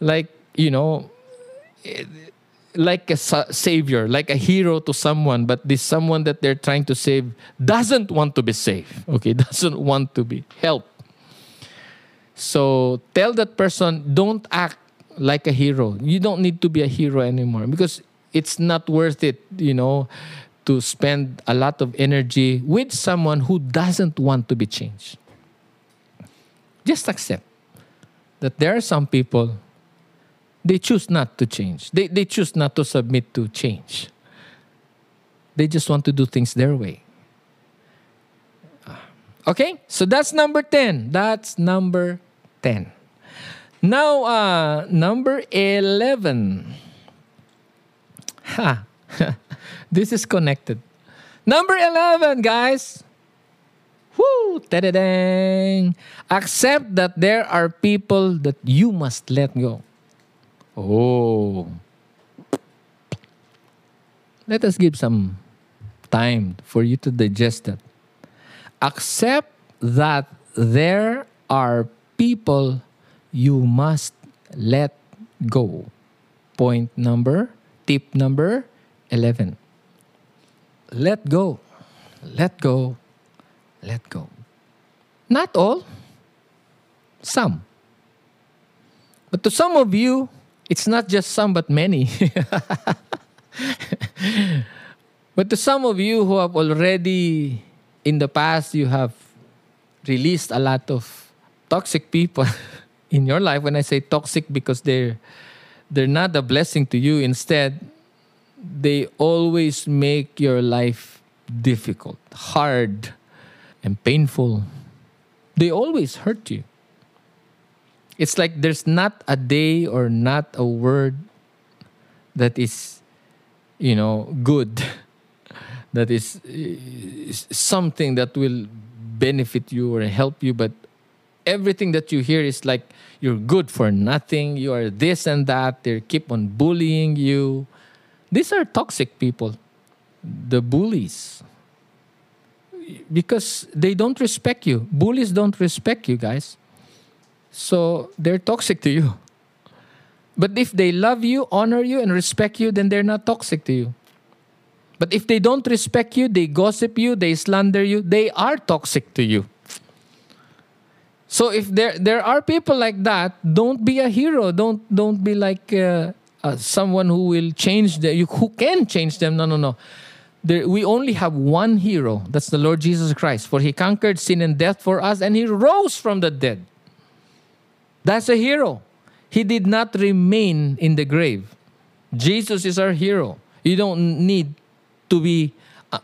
like, you know, like a savior, like a hero to someone, but this someone that they're trying to save doesn't want to be saved, okay, doesn't want to be helped. So tell that person, don't act like a hero. You don't need to be a hero anymore because it's not worth it, you know, to spend a lot of energy with someone who doesn't want to be changed. Just accept that there are some people they choose not to change. They they choose not to submit to change. They just want to do things their way. Okay? So that's number 10. That's number 10. Now, uh, number 11. Ha. this is connected. Number 11, guys. Woo! Ta-da-dang. Accept that there are people that you must let go. Oh. Let us give some time for you to digest that. Accept that there are people you must let go. Point number, tip number 11. Let go. Let go. Let go. Not all, some. But to some of you, it's not just some, but many. but to some of you who have already, in the past, you have released a lot of toxic people. in your life when I say toxic because they're they're not a blessing to you instead they always make your life difficult hard and painful they always hurt you it's like there's not a day or not a word that is you know good that is, is something that will benefit you or help you but everything that you hear is like you're good for nothing, you are this and that, they keep on bullying you. These are toxic people, the bullies. Because they don't respect you. Bullies don't respect you, guys. So they're toxic to you. But if they love you, honor you, and respect you, then they're not toxic to you. But if they don't respect you, they gossip you, they slander you, they are toxic to you. So if there there are people like that, don't be a hero. Don't don't be like uh, uh, someone who will change them. Who can change them? No, no, no. There, we only have one hero. That's the Lord Jesus Christ. For He conquered sin and death for us, and He rose from the dead. That's a hero. He did not remain in the grave. Jesus is our hero. You don't need to be a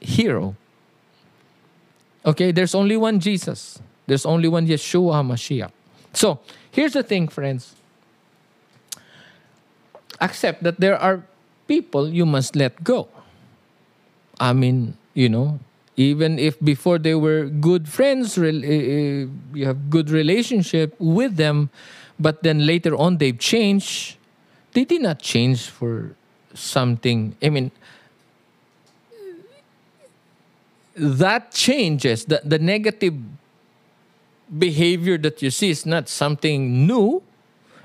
hero. Okay, there's only one Jesus. There's only one Yeshua HaMashiach. So, here's the thing, friends. Accept that there are people you must let go. I mean, you know, even if before they were good friends, uh, you have good relationship with them, but then later on they've changed. They did not change for something. I mean, that changes the, the negative behavior that you see is not something new.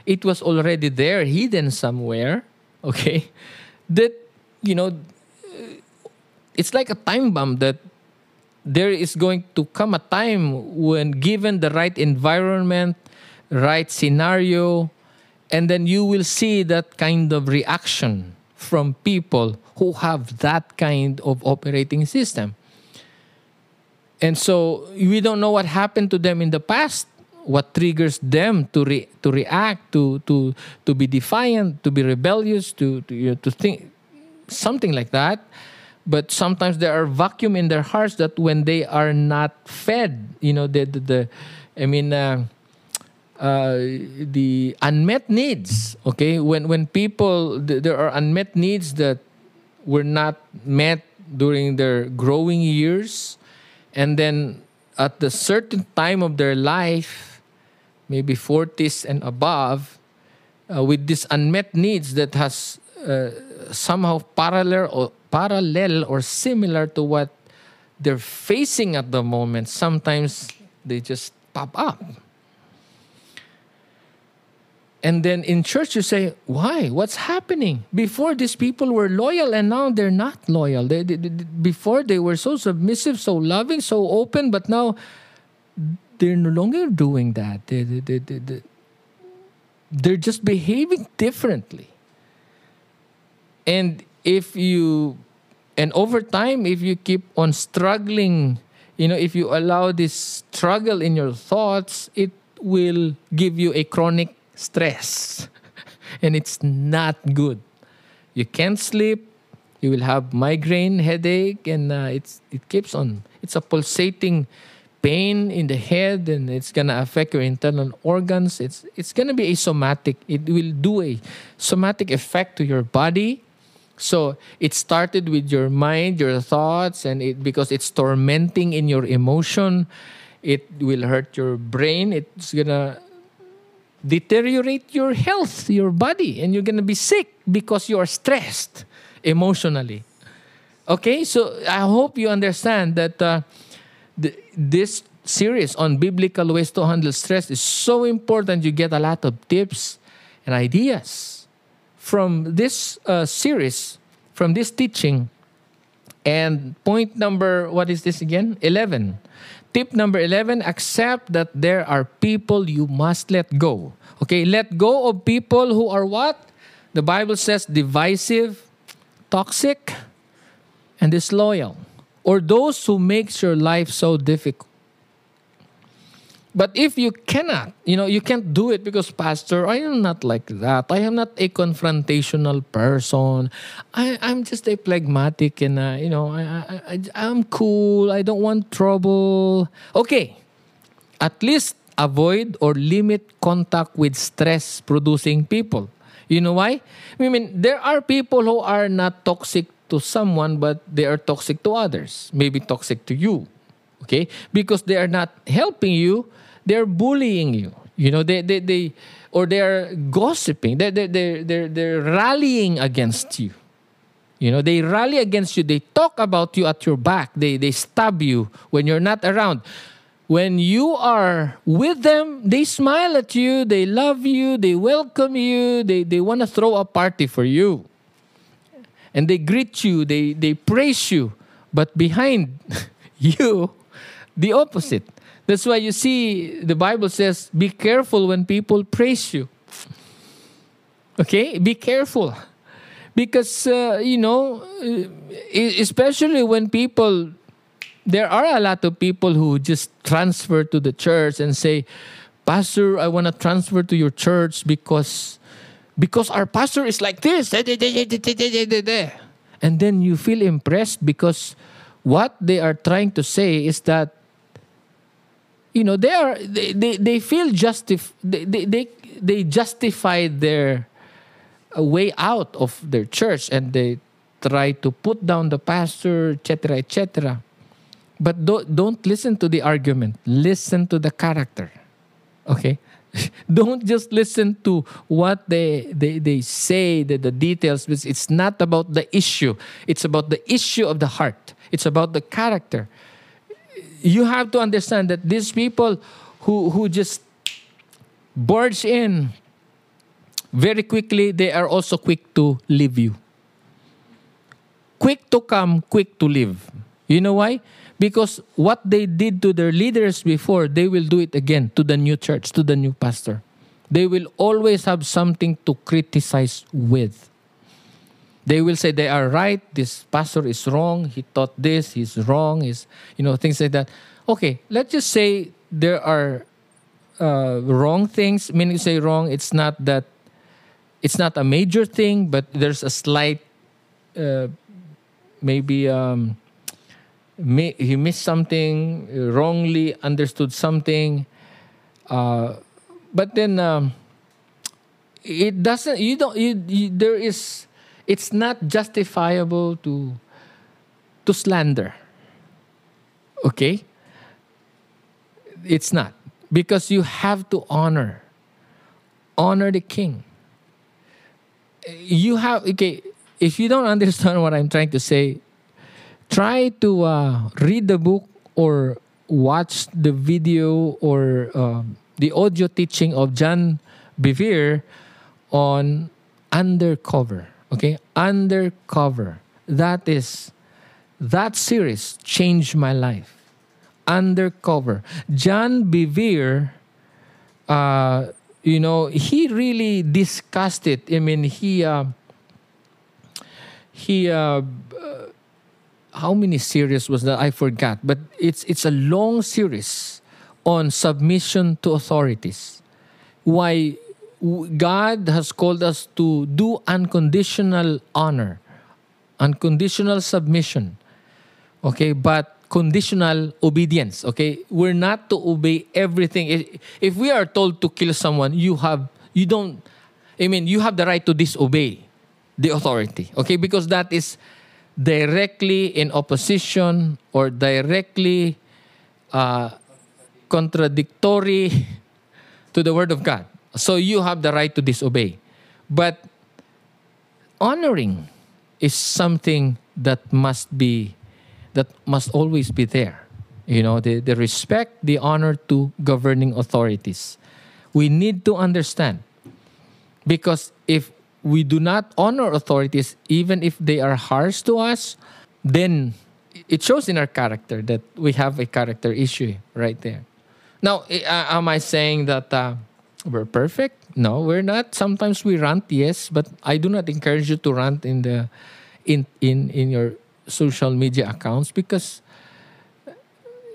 It was already there, hidden somewhere. Okay, that you know, it's like a time bomb that there is going to come a time when, given the right environment, right scenario, and then you will see that kind of reaction from people who have that kind of operating system. And so we don't know what happened to them in the past, what triggers them to re- to react, to to to be defiant, to be rebellious, to to, you know, to think something like that. But sometimes there are vacuum in their hearts that when they are not fed, you know, the the, the I mean. Uh, uh, the unmet needs okay when when people th- there are unmet needs that were not met during their growing years and then at the certain time of their life, maybe 40s and above, uh, with these unmet needs that has uh, somehow parallel or parallel or similar to what they're facing at the moment sometimes they just pop up. And then in church you say why? What's happening? Before these people were loyal and now they're not loyal. They, they, they, before they were so submissive so loving so open but now they're no longer doing that. They, they, they, they, they're just behaving differently. And if you and over time if you keep on struggling you know if you allow this struggle in your thoughts it will give you a chronic stress. And it's not good. You can't sleep you will have migraine headache and uh, it's it keeps on it's a pulsating pain in the head and it's going to affect your internal organs. It's it's going to be a somatic it will do a somatic effect to your body so it started with your mind, your thoughts, and it because it's tormenting in your emotion, it will hurt your brain. It's gonna deteriorate your health, your body, and you're gonna be sick because you are stressed emotionally. Okay, so I hope you understand that uh, this series on biblical ways to handle stress is so important. You get a lot of tips and ideas from this uh, series, from this teaching. And point number, what is this again? 11. Tip number 11 accept that there are people you must let go. Okay, let go of people who are what? The Bible says divisive, toxic, and disloyal. Or those who makes your life so difficult. But if you cannot, you know, you can't do it because, Pastor, I am not like that. I am not a confrontational person. I, I'm just a phlegmatic and, uh, you know, I, I, I'm cool. I don't want trouble. Okay. At least avoid or limit contact with stress producing people. You know why? I mean, there are people who are not toxic to someone, but they are toxic to others. Maybe toxic to you. Okay? Because they are not helping you they're bullying you. You know, they, they, they or they're gossiping. They're, they're, they're, they're, they're rallying against you. You know, they rally against you. They talk about you at your back. They, they stab you when you're not around. When you are with them, they smile at you, they love you, they welcome you, they, they want to throw a party for you. And they greet you, they, they praise you. But behind you, the opposite. That's why you see the Bible says, be careful when people praise you. Okay? Be careful. Because, uh, you know, especially when people, there are a lot of people who just transfer to the church and say, Pastor, I want to transfer to your church because because our pastor is like this. And then you feel impressed because what they are trying to say is that you know they are they, they, they feel justif they, they, they, justify their uh, way out of their church and they try to put down the pastor etc etc but don't, don't listen to the argument. Listen to the character. Okay? Don't just listen to what they, they, they say the, the details. It's not about the issue. It's about the issue of the heart. It's about the character you have to understand that these people who, who just barge in very quickly, they are also quick to leave you. Quick to come, quick to leave. You know why? Because what they did to their leaders before, they will do it again to the new church, to the new pastor. They will always have something to criticize with. They will say they are right. This pastor is wrong. He taught this. He's wrong. He's, you know, things like that. Okay, let's just say there are uh, wrong things. Meaning, say wrong. It's not that. It's not a major thing, but there's a slight, uh, maybe um, may, he missed something, wrongly understood something. Uh, but then um, it doesn't. You don't. You, you, there is it's not justifiable to to slander. Okay? It's not. Because you have to honor. Honor the king. you have okay. If you don't understand what I'm trying to say, try to uh, read the book or watch the video or um, the audio teaching of John Bevere on undercover. Okay, undercover. That is that series changed my life. Undercover. John Bevere, uh, you know, he really discussed it. I mean, he uh, he uh, how many series was that? I forgot, but it's it's a long series on submission to authorities. Why God has called us to do unconditional honor, unconditional submission. Okay, but conditional obedience. Okay, we're not to obey everything. If we are told to kill someone, you have you don't. I mean, you have the right to disobey the authority. Okay, because that is directly in opposition or directly uh, contradictory to the word of God. So you have the right to disobey. But honoring is something that must be that must always be there. You know, the, the respect, the honor to governing authorities. We need to understand. Because if we do not honor authorities, even if they are harsh to us, then it shows in our character that we have a character issue right there. Now, uh, am I saying that uh, we're perfect? No, we're not. Sometimes we rant, yes, but I do not encourage you to rant in the in in in your social media accounts because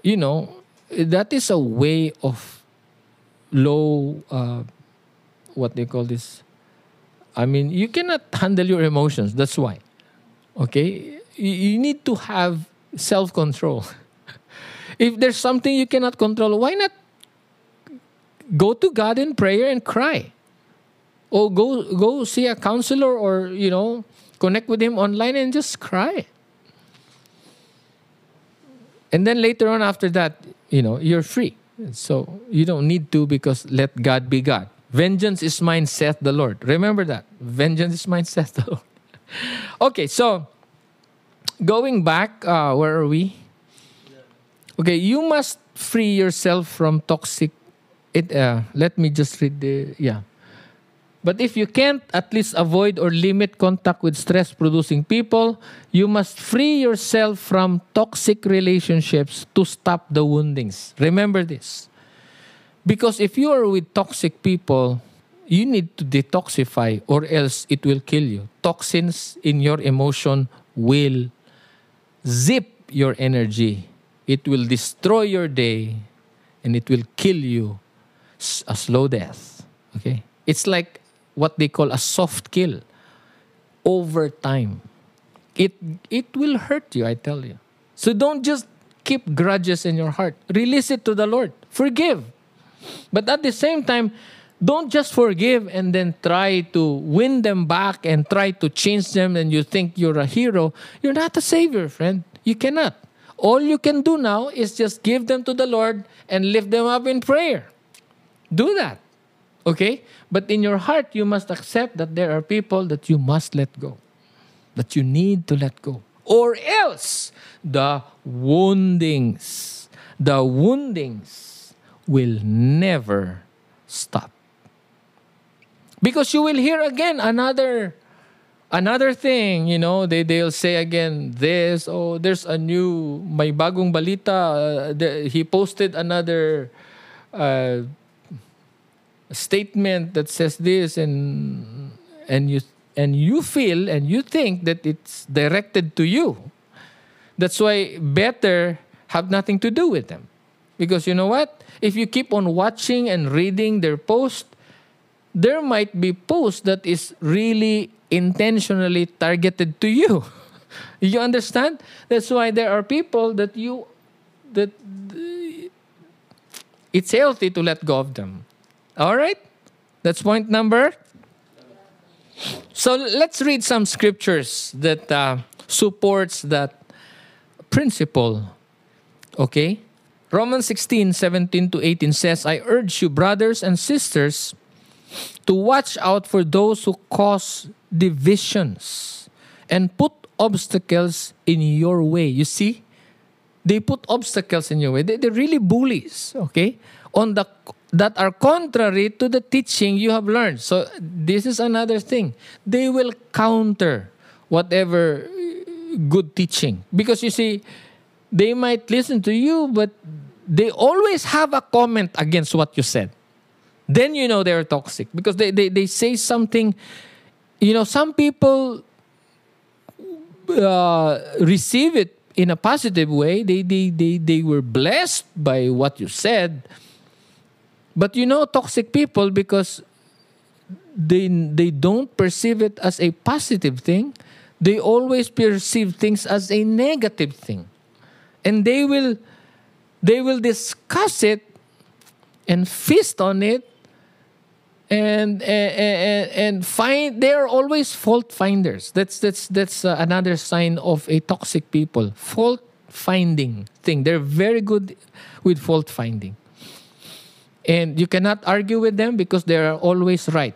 you know that is a way of low uh, what they call this I mean, you cannot handle your emotions. That's why. Okay? You, need to have self control. if there's something you cannot control, why not go to God in prayer and cry? Or go go see a counselor or, you know, connect with him online and just cry. And then later on after that, you know, you're free. So you don't need to because let God be God. Vengeance is mine, saith the Lord. Remember that. Vengeance is mine, saith the Lord. okay, so going back, uh, where are we? Okay, you must free yourself from toxic. It. Uh, let me just read the yeah. But if you can't at least avoid or limit contact with stress producing people, you must free yourself from toxic relationships to stop the woundings. Remember this. Because if you are with toxic people, you need to detoxify or else it will kill you. Toxins in your emotion will zip your energy. It will destroy your day and it will kill you a slow death. Okay? It's like what they call a soft kill over time. It it will hurt you, I tell you. So don't just keep grudges in your heart. Release it to the Lord. Forgive. But at the same time, don't just forgive and then try to win them back and try to change them and you think you're a hero. You're not a savior, friend. You cannot. All you can do now is just give them to the Lord and lift them up in prayer. Do that. Okay? But in your heart, you must accept that there are people that you must let go, that you need to let go. Or else, the woundings, the woundings will never stop. Because you will hear again another another thing, you know, they they'll say again this, oh, there's a new may bagong balita, uh, the, he posted another uh, statement that says this and and you and you feel and you think that it's directed to you. That's why better have nothing to do with them. Because you know what? If you keep on watching and reading their post, there might be posts that is really intentionally targeted to you. you understand? That's why there are people that you that it's healthy to let go of them. All right? That's point number. So let's read some scriptures that uh, supports that principle. Okay? Romans 16, 17 to 18 says, I urge you, brothers and sisters, to watch out for those who cause divisions and put obstacles in your way. You see? They put obstacles in your way. They, they're really bullies, okay? On the that are contrary to the teaching you have learned. So this is another thing. They will counter whatever good teaching because you see they might listen to you but they always have a comment against what you said. Then you know they're toxic because they, they, they say something you know some people uh, receive it in a positive way. They, they, they, they were blessed by what you said but you know toxic people because they they don't perceive it as a positive thing. They always perceive things as a negative thing. And they will they will discuss it and feast on it and and, and find they are always fault finders that's that's that's another sign of a toxic people fault finding thing they're very good with fault finding and you cannot argue with them because they are always right.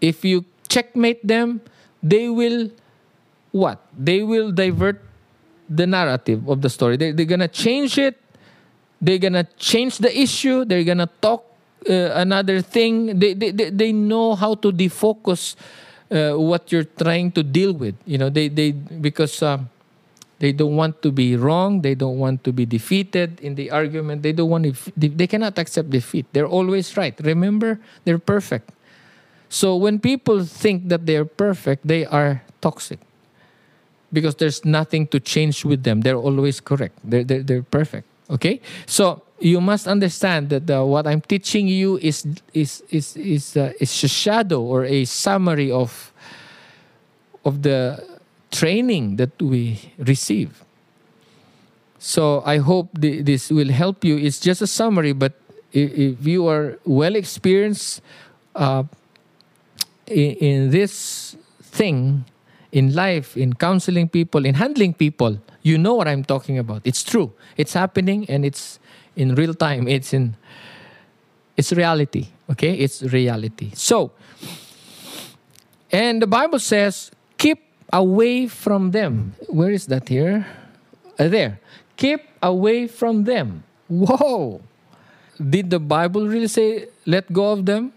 If you checkmate them, they will what? They will divert the narrative of the story. They, they're going to change it. They're going to change the issue. They're going to talk uh, another thing. They, they, they know how to defocus uh, what you're trying to deal with. You know, they, they because. Um, they don't want to be wrong. They don't want to be defeated in the argument. They don't want to, they cannot accept defeat. They're always right. Remember, they're perfect. So when people think that they're perfect, they are toxic because there's nothing to change with them. They're always correct. They're, they're, they're perfect. Okay? So you must understand that uh, what I'm teaching you is, is, is, is, uh, is a shadow or a summary of, of the training that we receive. So I hope th- this will help you. It's just a summary, but if, if you are well experienced uh, in, in this thing, in life, in counseling people, in handling people, you know what I'm talking about. It's true. It's happening and it's in real time. It's in it's reality. Okay? It's reality. So and the Bible says, keep away from them. Where is that here? Uh, there. Keep away from them. Whoa! Did the Bible really say let go of them?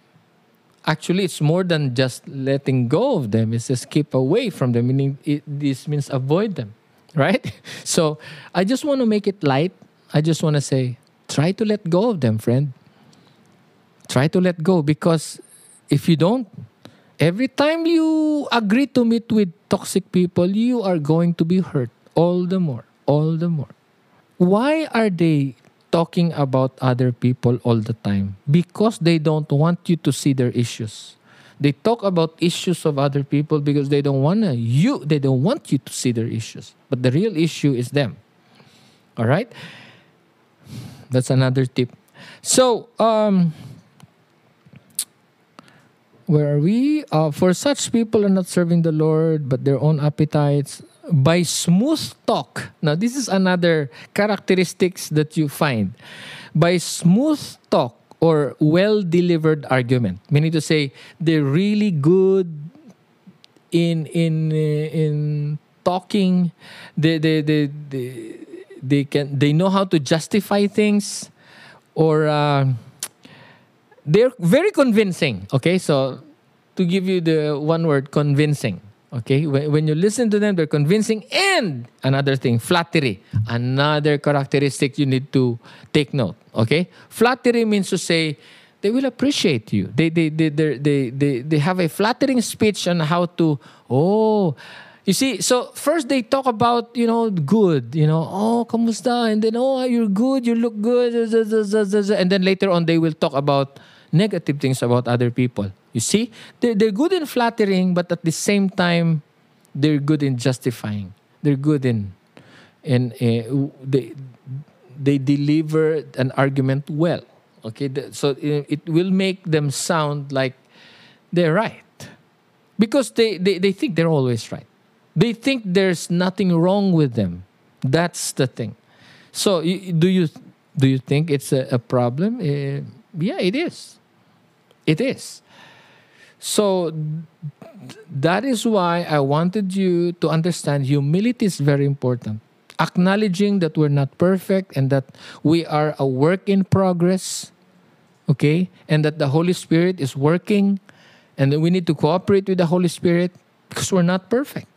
Actually, it's more than just letting go of them. It says keep away from them, meaning it, this means avoid them, right? So I just want to make it light. I just want to say try to let go of them, friend. Try to let go because if you don't, Every time you agree to meet with toxic people, you are going to be hurt all the more, all the more. Why are they talking about other people all the time? Because they don't want you to see their issues. They talk about issues of other people because they don't want you they don't want you to see their issues. But the real issue is them. All right? That's another tip. So, um where are we? Uh, for such people are not serving the Lord, but their own appetites by smooth talk. Now, this is another characteristics that you find. By smooth talk or well delivered argument, meaning to say they're really good in in in talking. They they they they, they can they know how to justify things or. Uh, they're very convincing. Okay, so to give you the one word, convincing. Okay, when, when you listen to them, they're convincing. And another thing, flattery. Another characteristic you need to take note. Okay, flattery means to say they will appreciate you. They they they they they, they, have a flattering speech on how to. Oh, you see, so first they talk about, you know, good, you know, oh, kamusta? And then, oh, you're good, you look good. And then later on, they will talk about negative things about other people. You see, they're, they're good in flattering, but at the same time, they're good in justifying. They're good in, in uh, they, they deliver an argument well. Okay, so it will make them sound like they're right because they, they, they think they're always right. They think there's nothing wrong with them. That's the thing. So, do you do you think it's a, a problem? Uh, yeah, it is. It is. So that is why I wanted you to understand humility is very important. Acknowledging that we're not perfect and that we are a work in progress, okay? And that the Holy Spirit is working and that we need to cooperate with the Holy Spirit because we're not perfect.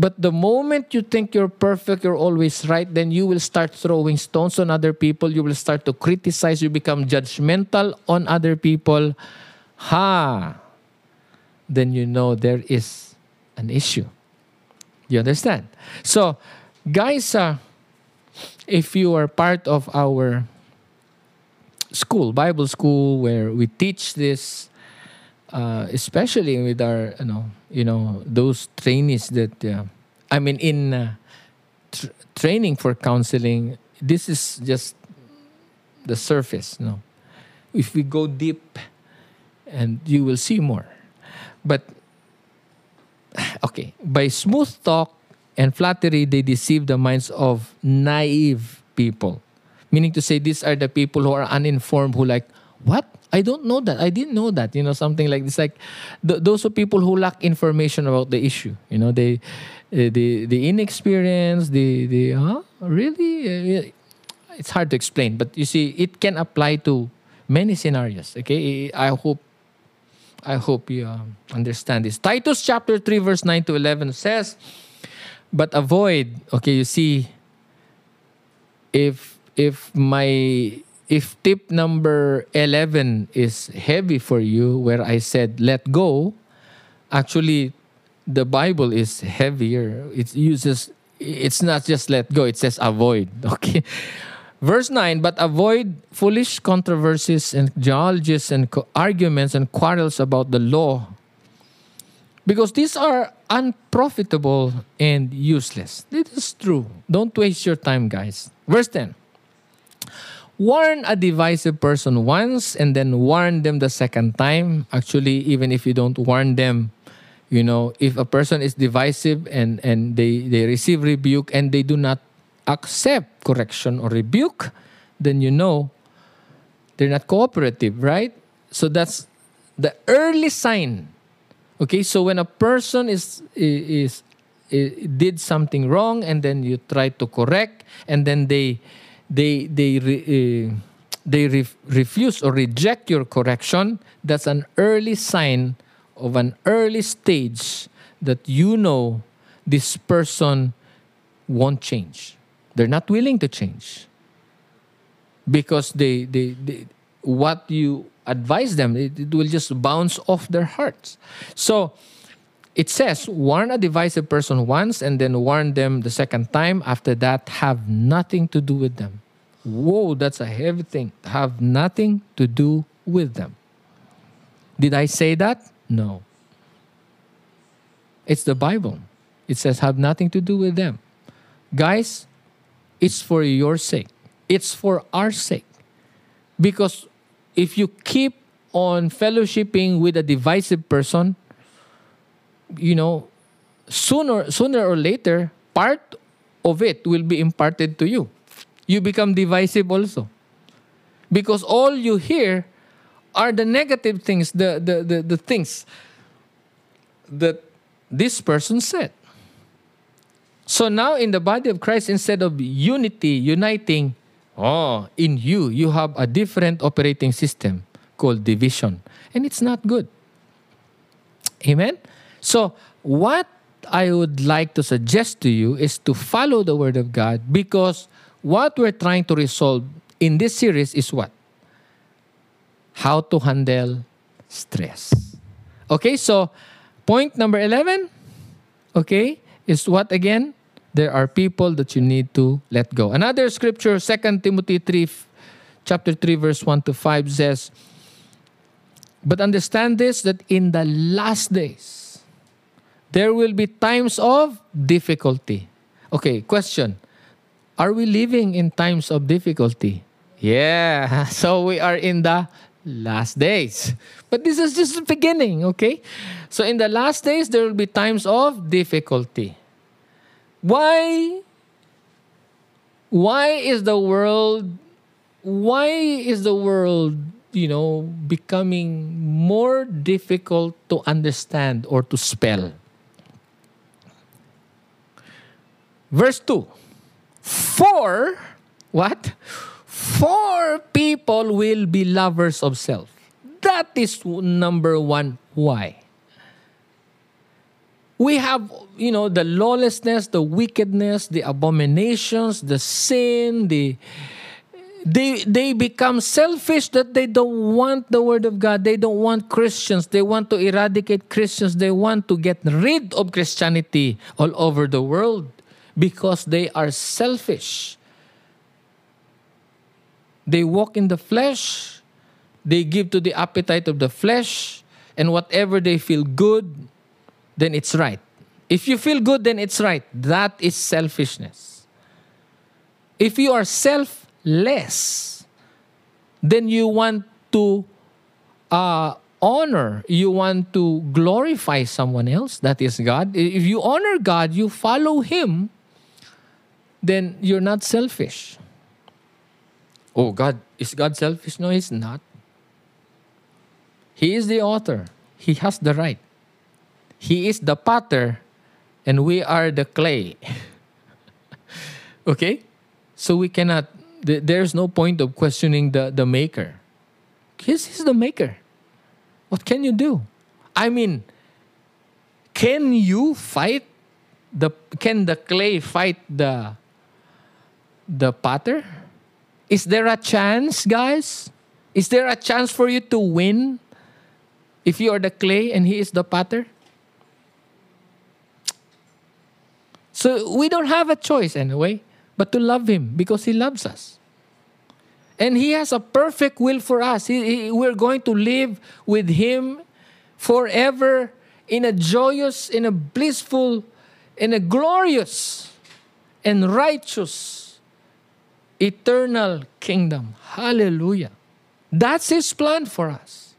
But the moment you think you're perfect, you're always right, then you will start throwing stones on other people. You will start to criticize. You become judgmental on other people. Ha! Then you know there is an issue. You understand? So, guys, uh, if you are part of our school, Bible school, where we teach this, uh, especially with our, you know, you know, those trainees that, uh, I mean, in uh, tr- training for counseling, this is just the surface. You know, if we go deep, and you will see more. But okay, by smooth talk and flattery, they deceive the minds of naive people. Meaning to say, these are the people who are uninformed, who like, what? I don't know that. I didn't know that. You know, something like this. Like th- those are people who lack information about the issue. You know, they, uh, the the inexperience, the the huh? really, uh, it's hard to explain. But you see, it can apply to many scenarios. Okay, I hope I hope you um, understand this. Titus chapter 3, verse 9 to 11 says, But avoid, okay, you see, if if my if tip number 11 is heavy for you where i said let go actually the bible is heavier. It uses it's not just let go it says avoid okay? Verse 9 but avoid foolish controversies and genealogies and co- arguments and quarrels about the law because these are unprofitable and useless. This is true. Don't waste your time guys. Verse 10 warn a divisive person once and then warn them the second time. Actually, even if you don't warn them, you know, if a person is divisive and, and they, they receive rebuke and they do not accept correction or rebuke, then you know they're not cooperative, right? So that's the early sign. Okay, so when a person is is, is did something wrong and then you try to correct and then they they they re, uh, they re- refuse or reject your correction, that's an early sign of an early stage that you know this person won't change. They're not willing to change because they they, they what you advise them it, it will just bounce off their hearts. So it says, warn a divisive person once and then warn them the second time. After that, have nothing to do with them. Whoa, that's a heavy thing. Have nothing to do with them. Did I say that? No. It's the Bible. It says, have nothing to do with them. Guys, it's for your sake, it's for our sake. Because if you keep on fellowshipping with a divisive person, you know, sooner sooner or later, part of it will be imparted to you. You become divisive also. Because all you hear are the negative things, the the, the, the things that this person said. So now in the body of Christ, instead of unity, uniting, oh, in you, you have a different operating system called division. And it's not good. Amen? So, what I would like to suggest to you is to follow the Word of God because what we're trying to resolve in this series is what? How to handle stress. Okay, so point number 11, okay, is what again? There are people that you need to let go. Another scripture, 2 Timothy 3, chapter 3, verse 1 to 5 says, But understand this that in the last days, there will be times of difficulty. Okay, question. Are we living in times of difficulty? Yeah, so we are in the last days. But this is just the beginning, okay? So in the last days, there will be times of difficulty. Why? Why is the world why is the world you know, becoming more difficult to understand or to spell. Verse 2. For, what? For people will be lovers of self. That is number one why. We have, you know, the lawlessness, the wickedness, the abominations, the sin, the they they become selfish that they don't want the word of God. They don't want Christians. They want to eradicate Christians. They want to get rid of Christianity all over the world because they are selfish. They walk in the flesh. They give to the appetite of the flesh and whatever they feel good, then it's right. If you feel good, then it's right. That is selfishness. If you are self less, then you want to uh, honor, you want to glorify someone else, that is God. If you honor God, you follow Him, then you're not selfish. Oh, God, is God selfish? No, He's not. He is the author, He has the right. He is the potter, and we are the clay. okay? So we cannot there's no point of questioning the, the maker. Yes, he's the maker. What can you do? I mean, can you fight the can the clay fight the the potter? Is there a chance, guys? Is there a chance for you to win if you are the clay and he is the potter? So we don't have a choice anyway but to love Him because He loves us. And He has a perfect will for us. He, he, we're going to live with Him forever in a joyous, in a blissful, in a glorious and righteous, eternal kingdom. Hallelujah. That's His plan for us.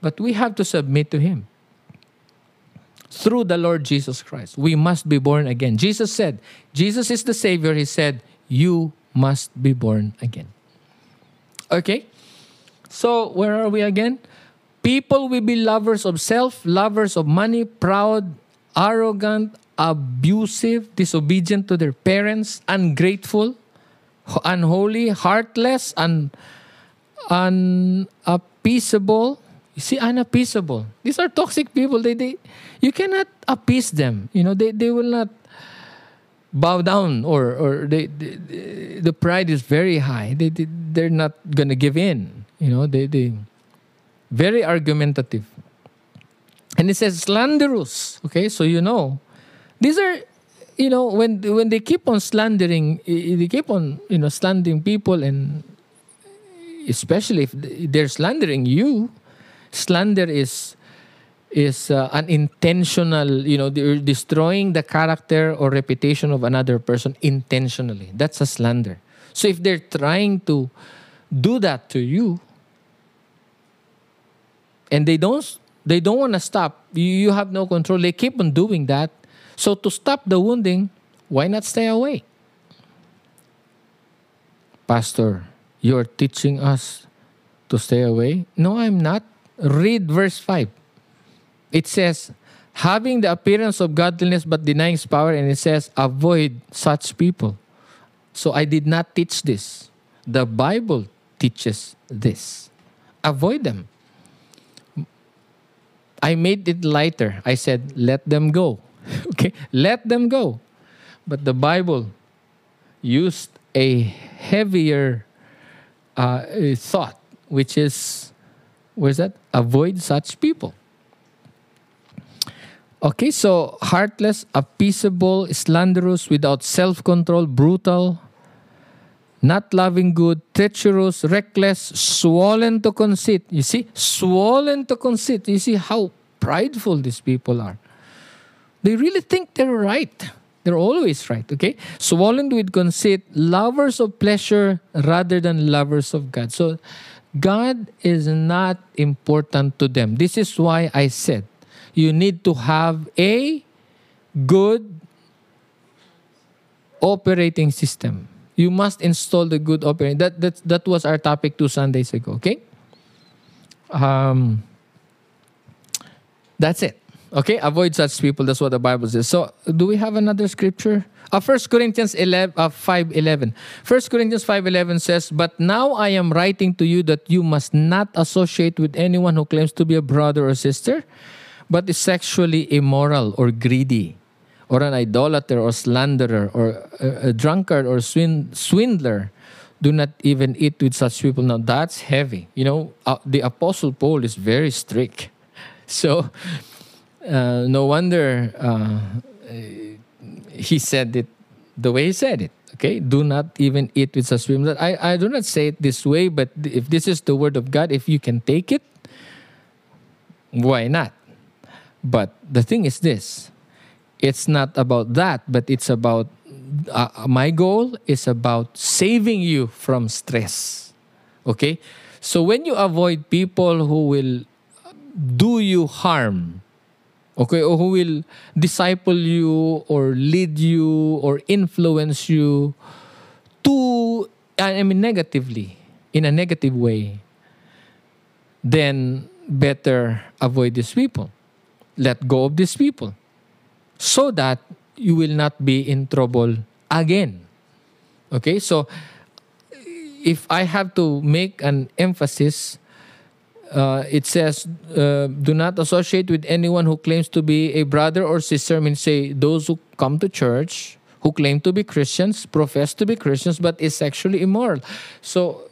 But we have to submit to Him through the Lord Jesus Christ. We must be born again. Jesus said, Jesus is the Savior. He said, You must be born again. Okay? So, where are we again? People will be lovers of self, lovers of money, proud, arrogant, abusive, disobedient to their parents, ungrateful, unholy, heartless, un, unappeasable, uh, you see, unappeasable. These are toxic people. They, they, you cannot appease them. You know, they, they will not bow down or, or they, they the pride is very high. They, they, they're not going to give in. You know, they, they, very argumentative. And it says slanderous. Okay, so you know, these are, you know, when when they keep on slandering, they keep on, you know, slandering people, and especially if they're slandering you, slander is is uh, an intentional you know they're destroying the character or reputation of another person intentionally. That's a slander. So if they're trying to do that to you and they don't they don't want to stop you, you have no control. They keep on doing that so to stop the wounding why not stay away pastor you're teaching us to stay away no i'm not read verse 5. It says, having the appearance of godliness but denying its power, and it says, avoid such people. So I did not teach this. The Bible teaches this. Avoid them. I made it lighter. I said, let them go. okay, let them go. But the Bible used a heavier uh, thought, which is Where's that? Avoid such people. Okay, so heartless, appeasable, slanderous, without self control, brutal, not loving good, treacherous, reckless, swollen to conceit. You see, swollen to conceit. You see how prideful these people are. They really think they're right. They're always right, okay? Swollen with conceit, lovers of pleasure rather than lovers of God. So, God is not important to them. This is why I said you need to have a good operating system. You must install the good operating. That that that was our topic two Sundays ago. Okay, Um, that's it. Okay, avoid such people. That's what the Bible says. So, do we have another scripture? Uh, 1 Corinthians 11, uh, 5 11. 1 Corinthians 5 11 says, But now I am writing to you that you must not associate with anyone who claims to be a brother or sister, but is sexually immoral or greedy, or an idolater or slanderer, or a, a drunkard or swin- swindler. Do not even eat with such people. Now, that's heavy. You know, uh, the Apostle Paul is very strict. So, uh, no wonder uh, he said it the way he said it. Okay, do not even eat with such women. I, I do not say it this way, but if this is the word of God, if you can take it, why not? But the thing is this it's not about that, but it's about uh, my goal is about saving you from stress. Okay? So when you avoid people who will do you harm, okay, or who will disciple you or lead you or influence you to, I mean, negatively, in a negative way, then better avoid these people. Let go of these people so that you will not be in trouble again. Okay, so if I have to make an emphasis, uh, it says, uh, do not associate with anyone who claims to be a brother or sister. I mean, say those who come to church, who claim to be Christians, profess to be Christians, but is sexually immoral. So,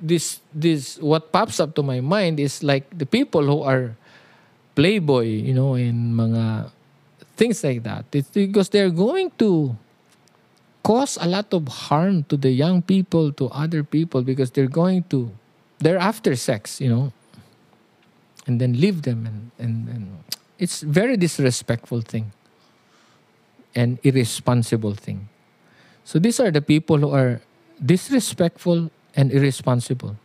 this this what pops up to my mind is like the people who are playboy, you know, in mga things like that. It's because they're going to cause a lot of harm to the young people, to other people, because they're going to they're after sex, you know and then leave them and, and, and it's very disrespectful thing and irresponsible thing. So these are the people who are disrespectful and irresponsible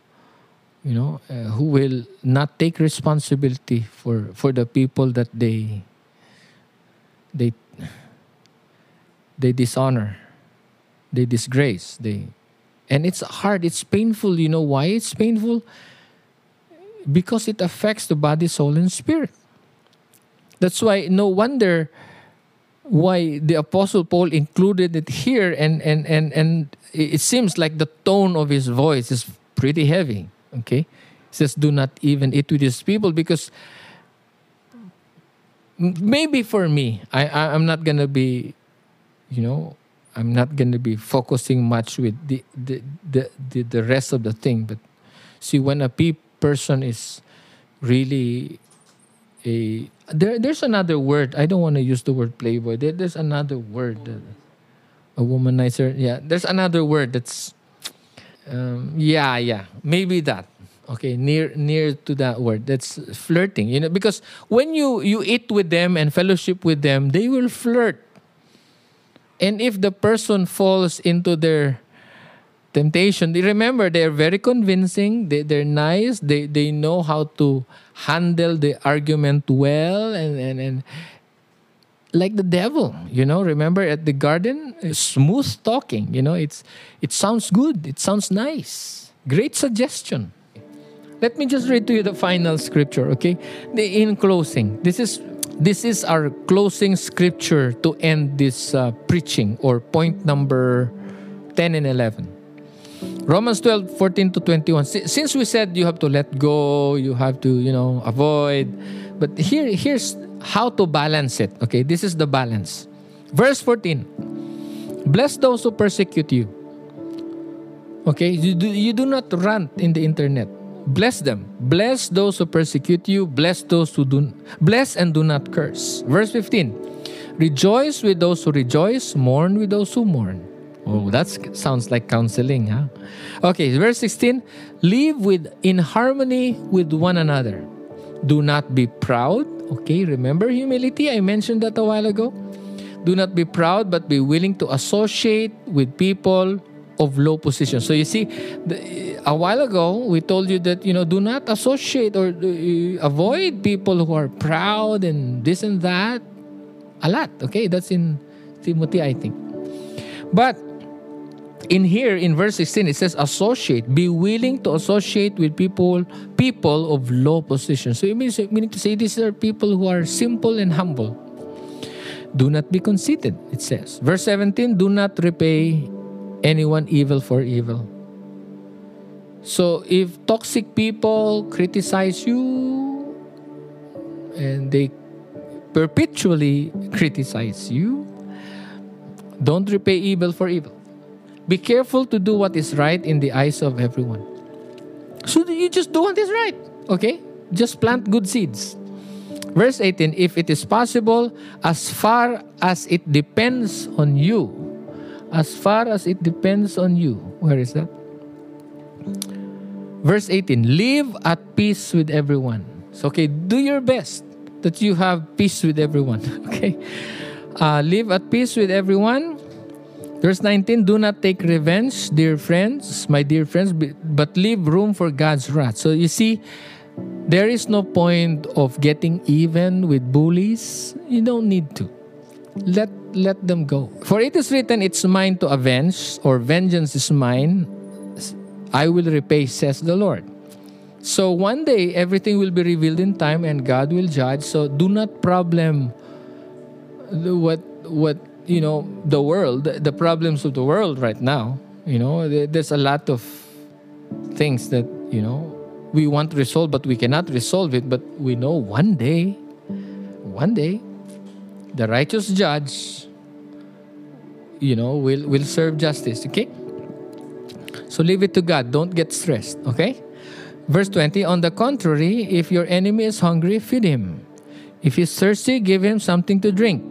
you know uh, who will not take responsibility for for the people that they they they dishonor they disgrace they and it's hard it's painful you know why it's painful because it affects the body, soul, and spirit. That's why no wonder why the apostle Paul included it here and and and and it seems like the tone of his voice is pretty heavy. Okay? He says, do not even eat with these people because maybe for me, I, I I'm not gonna be, you know, I'm not gonna be focusing much with the the the, the, the rest of the thing. But see when a people person is really a there there's another word. I don't want to use the word playboy. There, there's another word a womanizer yeah there's another word that's um, yeah yeah maybe that. Okay near near to that word. That's flirting you know because when you you eat with them and fellowship with them they will flirt. And if the person falls into their temptation. They remember they're very convincing, they, they're nice, they, they know how to handle the argument well and, and, and like the devil, you know, remember at the garden, smooth talking, you know, it's it sounds good, it sounds nice. Great suggestion. Let me just read to you the final scripture, okay? The, in closing, this is this is our closing scripture to end this uh, preaching or point number 10 and 11. Romans 12, 14 to 21. Since we said you have to let go, you have to, you know, avoid. But here, here's how to balance it. Okay, this is the balance. Verse 14. Bless those who persecute you. Okay, you do, you do not rant in the internet. Bless them. Bless those who persecute you. Bless those who do bless and do not curse. Verse 15. Rejoice with those who rejoice, mourn with those who mourn. Oh, that sounds like counseling, huh? Okay, verse 16. Live with in harmony with one another. Do not be proud. Okay, remember humility? I mentioned that a while ago. Do not be proud, but be willing to associate with people of low position. So you see, the, a while ago we told you that you know do not associate or uh, avoid people who are proud and this and that. A lot. Okay, that's in Timothy, I think. But in here in verse 16 it says associate. Be willing to associate with people people of low position. So it means meaning to say these are people who are simple and humble. Do not be conceited it says. Verse 17 do not repay anyone evil for evil. So if toxic people criticize you and they perpetually criticize you don't repay evil for evil be careful to do what is right in the eyes of everyone. So you just do what is right, okay? Just plant good seeds. Verse 18 If it is possible, as far as it depends on you, as far as it depends on you. Where is that? Verse 18 Live at peace with everyone. So, okay, do your best that you have peace with everyone, okay? Uh, live at peace with everyone Verse 19 Do not take revenge, dear friends, my dear friends, but leave room for God's wrath. So you see, there is no point of getting even with bullies. You don't need to. Let let them go. For it is written, It's mine to avenge, or vengeance is mine. I will repay, says the Lord. So one day everything will be revealed in time and God will judge. So do not problem what what you know the world the problems of the world right now you know there's a lot of things that you know we want to resolve but we cannot resolve it. But we know one day one day the righteous judge you know will will serve justice okay? So leave it to god. Don't get stressed okay? Verse 20 on the contrary if your enemy is hungry feed him. If he's thirsty give him something to drink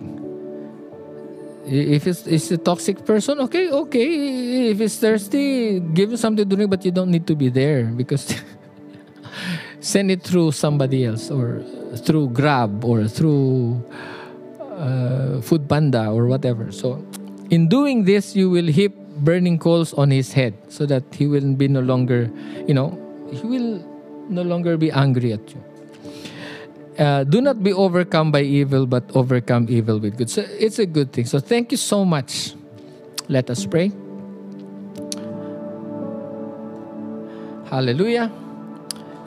if it's, it's a toxic person, okay, okay. If it's thirsty, give him something to drink, but you don't need to be there because send it through somebody else or through Grab or through uh, Food Panda or whatever. So, in doing this, you will heap burning coals on his head so that he will be no longer, you know, he will no longer be angry at you uh, do not be overcome by evil, but overcome evil with good. So it's a good thing. So thank you so much. Let us pray. Hallelujah.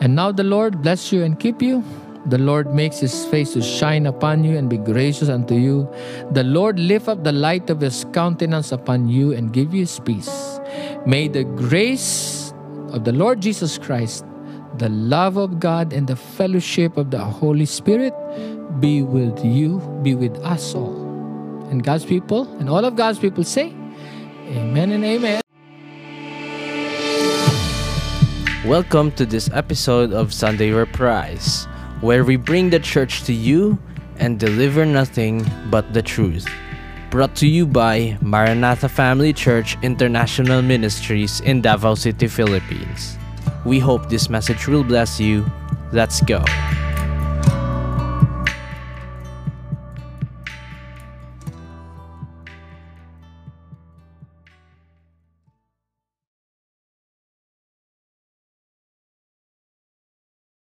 And now the Lord bless you and keep you. The Lord makes his face to shine upon you and be gracious unto you. The Lord lift up the light of his countenance upon you and give you his peace. May the grace of the Lord Jesus Christ the love of God and the fellowship of the Holy Spirit be with you, be with us all. And God's people, and all of God's people say, Amen and Amen. Welcome to this episode of Sunday Reprise, where we bring the church to you and deliver nothing but the truth. Brought to you by Maranatha Family Church International Ministries in Davao City, Philippines. We hope this message will bless you. Let's go.